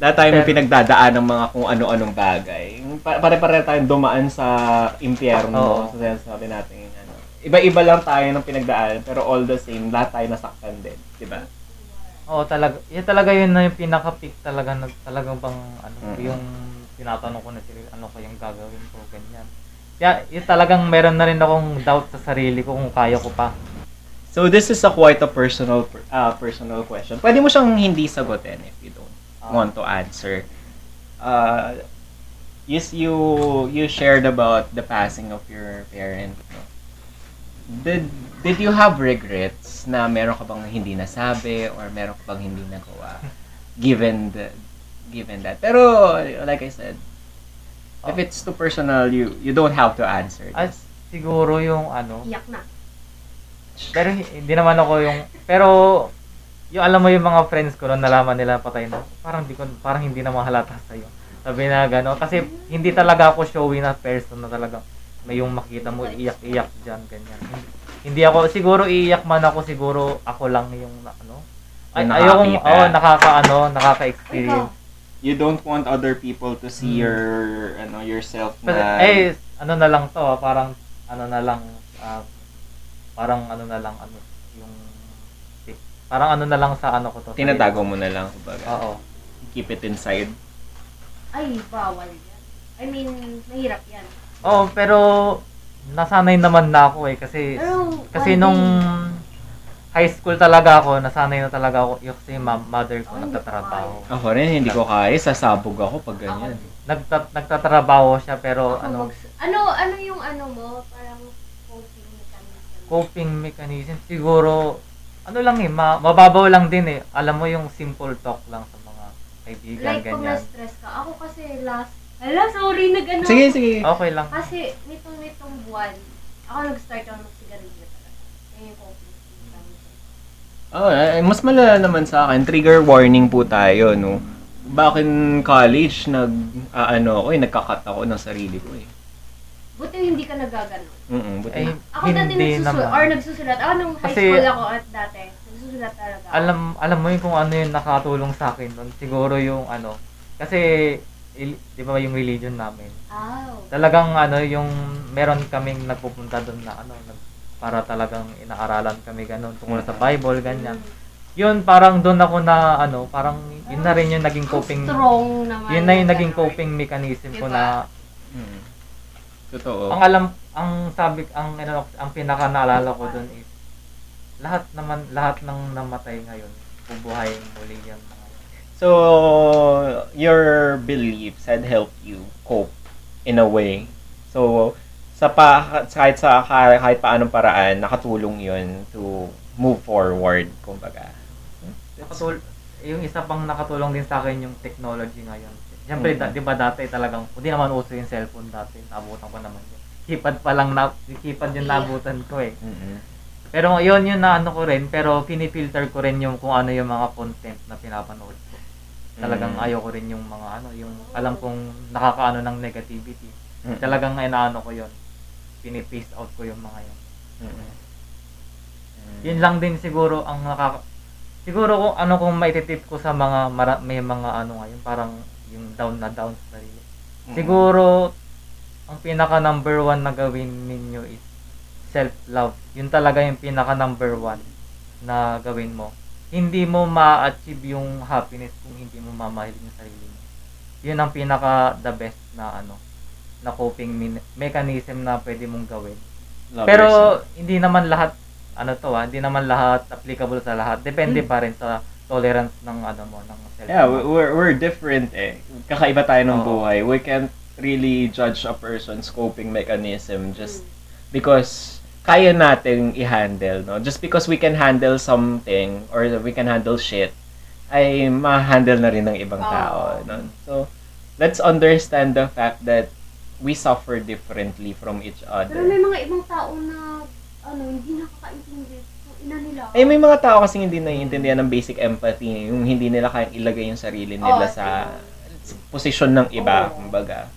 Speaker 1: Lahat tayo may pinagdadaan ng mga kung ano-anong bagay. Pa- Pare-pare tayong dumaan sa impyerno.
Speaker 4: Oo.
Speaker 1: Sa sinasabi natin yung ano. Iba-iba lang tayo ng pinagdaanan, pero all the same, lahat tayo nasaktan din, di ba?
Speaker 4: Oo, talaga. Yan talaga yun na yung pinaka-peak talaga na talagang bang ano,
Speaker 1: Mm.
Speaker 4: yung tinatanong ko na sila, ano kayang gagawin ko, ganyan. Kaya yun talagang meron na rin akong doubt sa sarili ko kung kaya ko pa.
Speaker 1: So this is a quite a personal per- uh, personal question. Pwede mo siyang hindi sagutin if you don't. Want to answer. Uh, yes, you you shared about the passing of your parent. no? Did did you have regrets na meron ka bang hindi nasabi or meron ka bang hindi nagawa given the given that. Pero like I said, if
Speaker 4: Oh.
Speaker 1: it's too personal, you you don't have to answer.
Speaker 4: At
Speaker 1: this.
Speaker 4: siguro yung ano,
Speaker 2: iyak na.
Speaker 4: pero hindi naman ako yung, pero yung alam mo yung mga friends ko nung nalaman nila patay na, parang di ko, parang hindi na mahalata sa'yo. Sabi na gano'n, kasi hindi talaga ako showy na person na talagang may yung makita mo iyak-iyak dyan, ganyan. Hindi, hindi ako, siguro iiyak man ako, siguro ako lang yung na- ano. Ay,
Speaker 1: Yung
Speaker 4: ayokong,
Speaker 1: nakakita.
Speaker 4: oh, nakaka, ano, nakaka-experience.
Speaker 1: you don't want other people to see
Speaker 4: Mm.
Speaker 1: your ano yourself na
Speaker 4: eh, ano na lang to, ah, parang, ano na lang, ah, parang ano na lang, ano, yung, parang ano na lang sa ano ko to.
Speaker 1: tinatago mo na lang kumbaga.
Speaker 4: Oo.
Speaker 1: Keep it inside.
Speaker 2: Ay, bawal yan. I mean, mahirap yan.
Speaker 4: Oo, pero, nasanay naman na ako eh, kasi,
Speaker 2: Pero,
Speaker 4: kasi
Speaker 2: one
Speaker 4: nung, high school talaga ako, nasanay na talaga ako, yung kasi ma- mother ko
Speaker 2: Ay,
Speaker 4: nagtatrabaho.
Speaker 1: Ako rin, hindi ko kaya. Sasabog ako pag ganyan.
Speaker 4: Nagta- nagtatrabaho siya, pero
Speaker 2: Ako
Speaker 4: ano,
Speaker 2: mag- ano, ano yung ano mo? Parang coping mechanism.
Speaker 4: coping mechanism, siguro, ano lang eh, ma- mababaw lang din eh. Alam mo yung simple talk lang sa mga kaibigan,
Speaker 2: Like, kung
Speaker 4: ganyan.
Speaker 2: na-stress ka. Ako kasi last, hala, sorry, nag-ano.
Speaker 1: Sige, sige.
Speaker 4: Okay lang.
Speaker 2: Kasi, nitong nitong buwan, ako nag-start ako ng sigarilyo talaga. Yan yung coping mechanism.
Speaker 1: Oh, eh, mas malala naman sa akin. Trigger warning po tayo, no. Back in college, nag, ah, ano ako eh, nagkakat ako ng sarili ko eh.
Speaker 2: Buti hindi ka nagagano.
Speaker 1: Mm buti.
Speaker 4: Eh,
Speaker 2: Ako dati nagsusulat,
Speaker 4: naman.
Speaker 2: or nagsusulat. Ako nung high
Speaker 4: Kasi-
Speaker 2: school ako at dati, nagsusulat talaga. ako.
Speaker 4: alam alam mo yun kung ano yung nakatulong sa akin nun. Siguro yung ano, kasi il- di ba yung religion namin.
Speaker 2: Aw.
Speaker 4: Talagang ano yung meron kaming nagpupunta doon na ano nag, para talagang inaaralan kami ganun tungkol sa Bible ganyan. Yun parang doon ako na ano, parang yun na rin yung naging coping
Speaker 2: strong naman.
Speaker 4: yun na yung
Speaker 2: ng
Speaker 4: naging coping mechanism ko
Speaker 2: Diba?
Speaker 4: na
Speaker 1: Mm. Totoo.
Speaker 4: ang alam ang sabi ang ano ang pinaka naalala ko doon is lahat naman lahat ng namatay ngayon bubuhayin muli yan mga.
Speaker 1: So, your beliefs had helped you cope in a way. So, sa pa, kahit sa kahit paanong paraan, nakatulong yun to move forward, kumbaga.
Speaker 4: Nakatul yung isa pang nakatulong din sa akin yung technology ngayon. Siyempre,
Speaker 1: Mhm.
Speaker 4: da- di ba dati talagang, hindi naman uso yung cellphone dati. Nabutan ko naman yun. Keypad pa lang, na, keypad yung nabutan ko eh.
Speaker 1: mm
Speaker 4: Pero yun yung na ano ko rin, pero pinifilter ko rin yung kung ano yung mga content na pinapanood ko. Talagang
Speaker 1: Mm.
Speaker 4: ayaw ko rin yung mga ano, yung alam kong nakakaano ng negativity.
Speaker 1: Mm.
Speaker 4: Talagang inaano ko yun. Pinipaste out ko yung mga yun.
Speaker 1: Mm.
Speaker 4: Yun lang din siguro ang nakaka... Siguro kung ano kung maititip ko sa mga mara, may mga ano ngayon, parang yung down na down sa sarili.
Speaker 1: Mm.
Speaker 4: Siguro ang pinaka number one na gawin ninyo is self-love. Yun talaga yung pinaka number one na gawin mo. Hindi mo ma-achieve yung happiness kung hindi mo mamahalin yung sarili mo. Yun ang pinaka the best na ano na coping min- mechanism na pwede mong gawin.
Speaker 1: Love
Speaker 4: Pero
Speaker 1: yourself.
Speaker 4: hindi naman lahat ano to ah, hindi naman lahat applicable sa lahat. Depende pa rin sa tolerance ng ano mo ng self.
Speaker 1: Yeah, we- we're, we're different eh. Kakaiba tayo ng
Speaker 4: Oo.
Speaker 1: buhay. We can't really judge a person's coping mechanism just because kaya nating i-handle, no? Just because we can handle something or we can handle shit, ay ma-handle na rin ng ibang
Speaker 2: Oo.
Speaker 1: tao, no? So, let's understand the fact that we suffer differently from each
Speaker 2: Pero may
Speaker 1: other.
Speaker 2: mga ibang tao na, ano, hindi nakakaintindi.
Speaker 1: Ay, may mga tao kasi hindi naiintindihan ng basic empathy, yung hindi nila kayang ilagay yung sarili nila
Speaker 2: Oo,
Speaker 1: sa sa posisyon ng iba,
Speaker 2: Oo.
Speaker 1: kumbaga.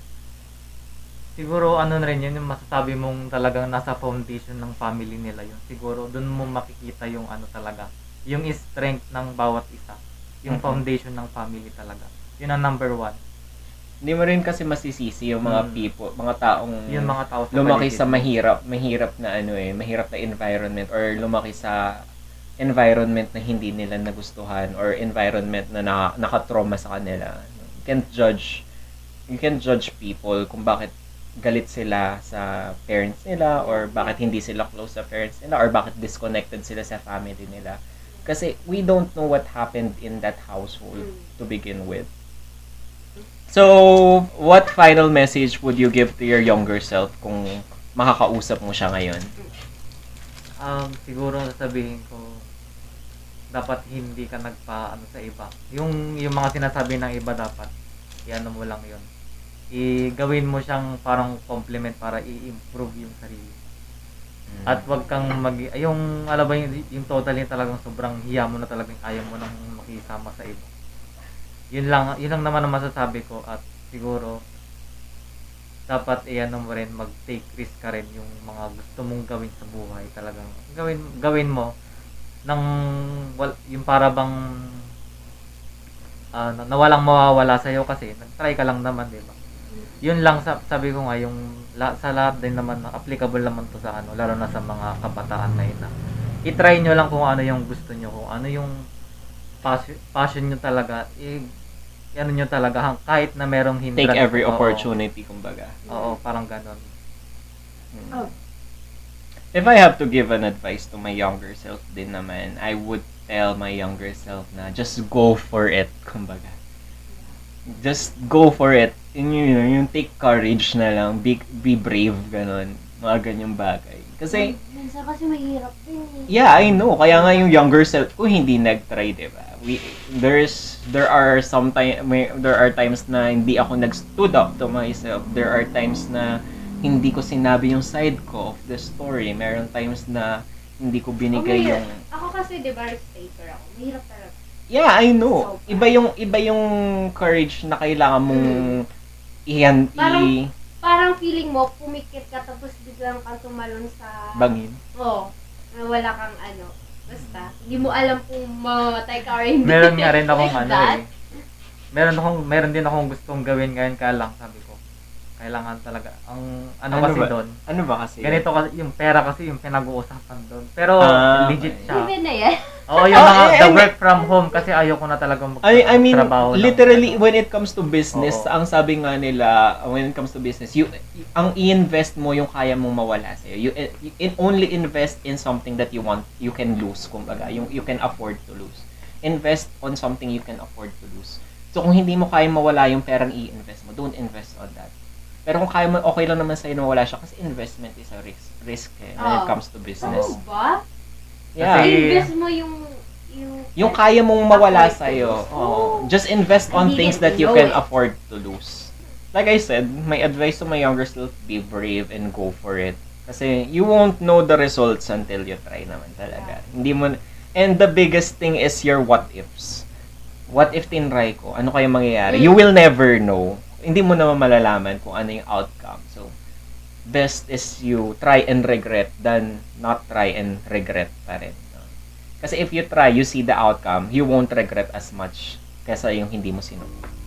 Speaker 4: Siguro ano na rin yun, yung masasabi mong talagang nasa foundation ng family nila yun. Siguro doon mo makikita yung ano talaga, yung strength ng bawat isa. Yung
Speaker 1: Mhm.
Speaker 4: foundation ng family talaga. Yun ang number one.
Speaker 1: Hindi mo rin kasi masisisi yung mga
Speaker 4: Mm.
Speaker 1: people, mga taong
Speaker 4: Yung mga tao sa
Speaker 1: lumaki
Speaker 4: paligid
Speaker 1: sa mahirap, mahirap na ano eh, mahirap na environment or lumaki sa environment na hindi nila nagustuhan or environment na naka, nakatrauma sa kanila. You can't judge you can't judge people kung bakit galit sila sa parents nila or bakit hindi sila close sa parents nila or bakit disconnected sila sa family nila. Kasi we don't know what happened in that household
Speaker 2: Mm.
Speaker 1: to begin with. So, what final message would you give to your younger self kung makakausap mo siya ngayon?
Speaker 4: Um, siguro sasabihin ko, dapat hindi ka nagpa ano sa iba. Yung yung mga sinasabi ng iba dapat iano mo lang 'yon. I-gawin mo siyang parang compliment para i-improve yung sarili. At wag kang mag yung alam ba yung, yung totally talagang sobrang hiya mo na talagang ayaw mo nang makisama sa iba. Yun lang, yun lang naman ang masasabi ko at siguro dapat iyan mo rin mag-take risk ka rin yung mga gusto mong gawin sa buhay talagang gawin gawin mo nang wal, yung para bang ah, na, na walang mawawala sa kasi nag-try ka lang naman, 'di ba? Yun lang sa, sabi ko nga yung la, sa lahat din naman applicable naman to sa ano lalo na sa mga kabataan na yun na i-try nyo lang kung ano yung gusto nyo kung ano yung passion, passion nyo talaga i ano nyo talaga hang- kahit na merong hindrance
Speaker 1: Take every
Speaker 4: oo,
Speaker 1: opportunity, kumbaga.
Speaker 4: oo, parang ganon
Speaker 1: Mm.
Speaker 2: Oh.
Speaker 1: If I have to give an advice to my younger self din naman, I would tell my younger self na just go for it, kumbaga. Just go for it. Yun yun, yun, yung take courage na lang, be, be brave, ganon. Mga ganyang bagay. Kasi,
Speaker 2: Minsan kasi mahirap din eh.
Speaker 1: Yeah, I know. Kaya nga yung younger self ko hindi nag-try, 'di ba? We there's there are some time may, there are times na hindi ako nag-stood up to myself. There are times na hindi ko sinabi yung side ko of the story. Meron times na hindi ko binigay
Speaker 2: Okay.
Speaker 1: yung
Speaker 2: Ako kasi, di ba, taker ako. Mahirap talaga.
Speaker 1: Yeah, I know.
Speaker 2: So,
Speaker 1: Iba yung iba yung courage na kailangan mong iyan
Speaker 2: Parang-
Speaker 1: i
Speaker 2: Parang feeling mo, pumikit ka tapos biglang kang tumalon sa...
Speaker 1: bangin.
Speaker 2: Oo. na wala kang ano. Basta, hindi mo alam kung mamamatay ka or hindi.
Speaker 4: meron nga rin akong
Speaker 2: Like
Speaker 4: ano
Speaker 2: that.
Speaker 4: eh meron akong meron din akong gustong gawin ngayon kaya lang sabi ko kailangan talaga ang ano,
Speaker 1: Ano
Speaker 4: kasi
Speaker 1: ba?
Speaker 4: doon
Speaker 1: Ano ba kasi?
Speaker 4: ganito kasi yung pera kasi yung pinag-uusapan doon pero
Speaker 1: Ah,
Speaker 4: legit siya
Speaker 2: Even na yan.
Speaker 4: Oo, yung
Speaker 1: Oh,
Speaker 4: mga
Speaker 1: eh,
Speaker 4: the work from home kasi ayoko na talaga mag
Speaker 1: I, I mean, literally, when it comes to business,
Speaker 4: Oo.
Speaker 1: ang sabi nga nila, when it comes to business, you, ang i-invest mo yung kaya mong mawala sa'yo. You, you in- only invest in something that you want, you can lose, kumbaga. Yung, you can afford to lose. Invest on something you can afford to lose. So, kung hindi mo kaya mawala yung perang i-invest mo, don't invest on that. Pero kung kaya mo, okay lang naman sa'yo na mawala siya kasi investment is a risk, risk eh, when it
Speaker 2: Oo.
Speaker 1: comes to business.
Speaker 2: Oo ba?
Speaker 1: Yeah.
Speaker 4: Kasi-
Speaker 2: Invest mo yung... Yung,
Speaker 1: Yung kaya mong mawala
Speaker 2: lose.
Speaker 1: Oo.
Speaker 2: Oh.
Speaker 1: Just invest on things that you can
Speaker 2: it.
Speaker 1: afford to lose. Like I said, my advice to my younger self, be brave and go for it. Kasi you won't know the results until you try naman talaga. Hindi mo, and the biggest thing is your what ifs. What if tinry ko? Ano kaya mangyayari?
Speaker 2: Mm.
Speaker 1: You will never know. Hindi mo naman malalaman kung ano yung outcome. So, best is you try and regret than not try and regret pa rin. no? Kasi if you try, you see the outcome, you won't regret as much kesa yung hindi mo sinunod.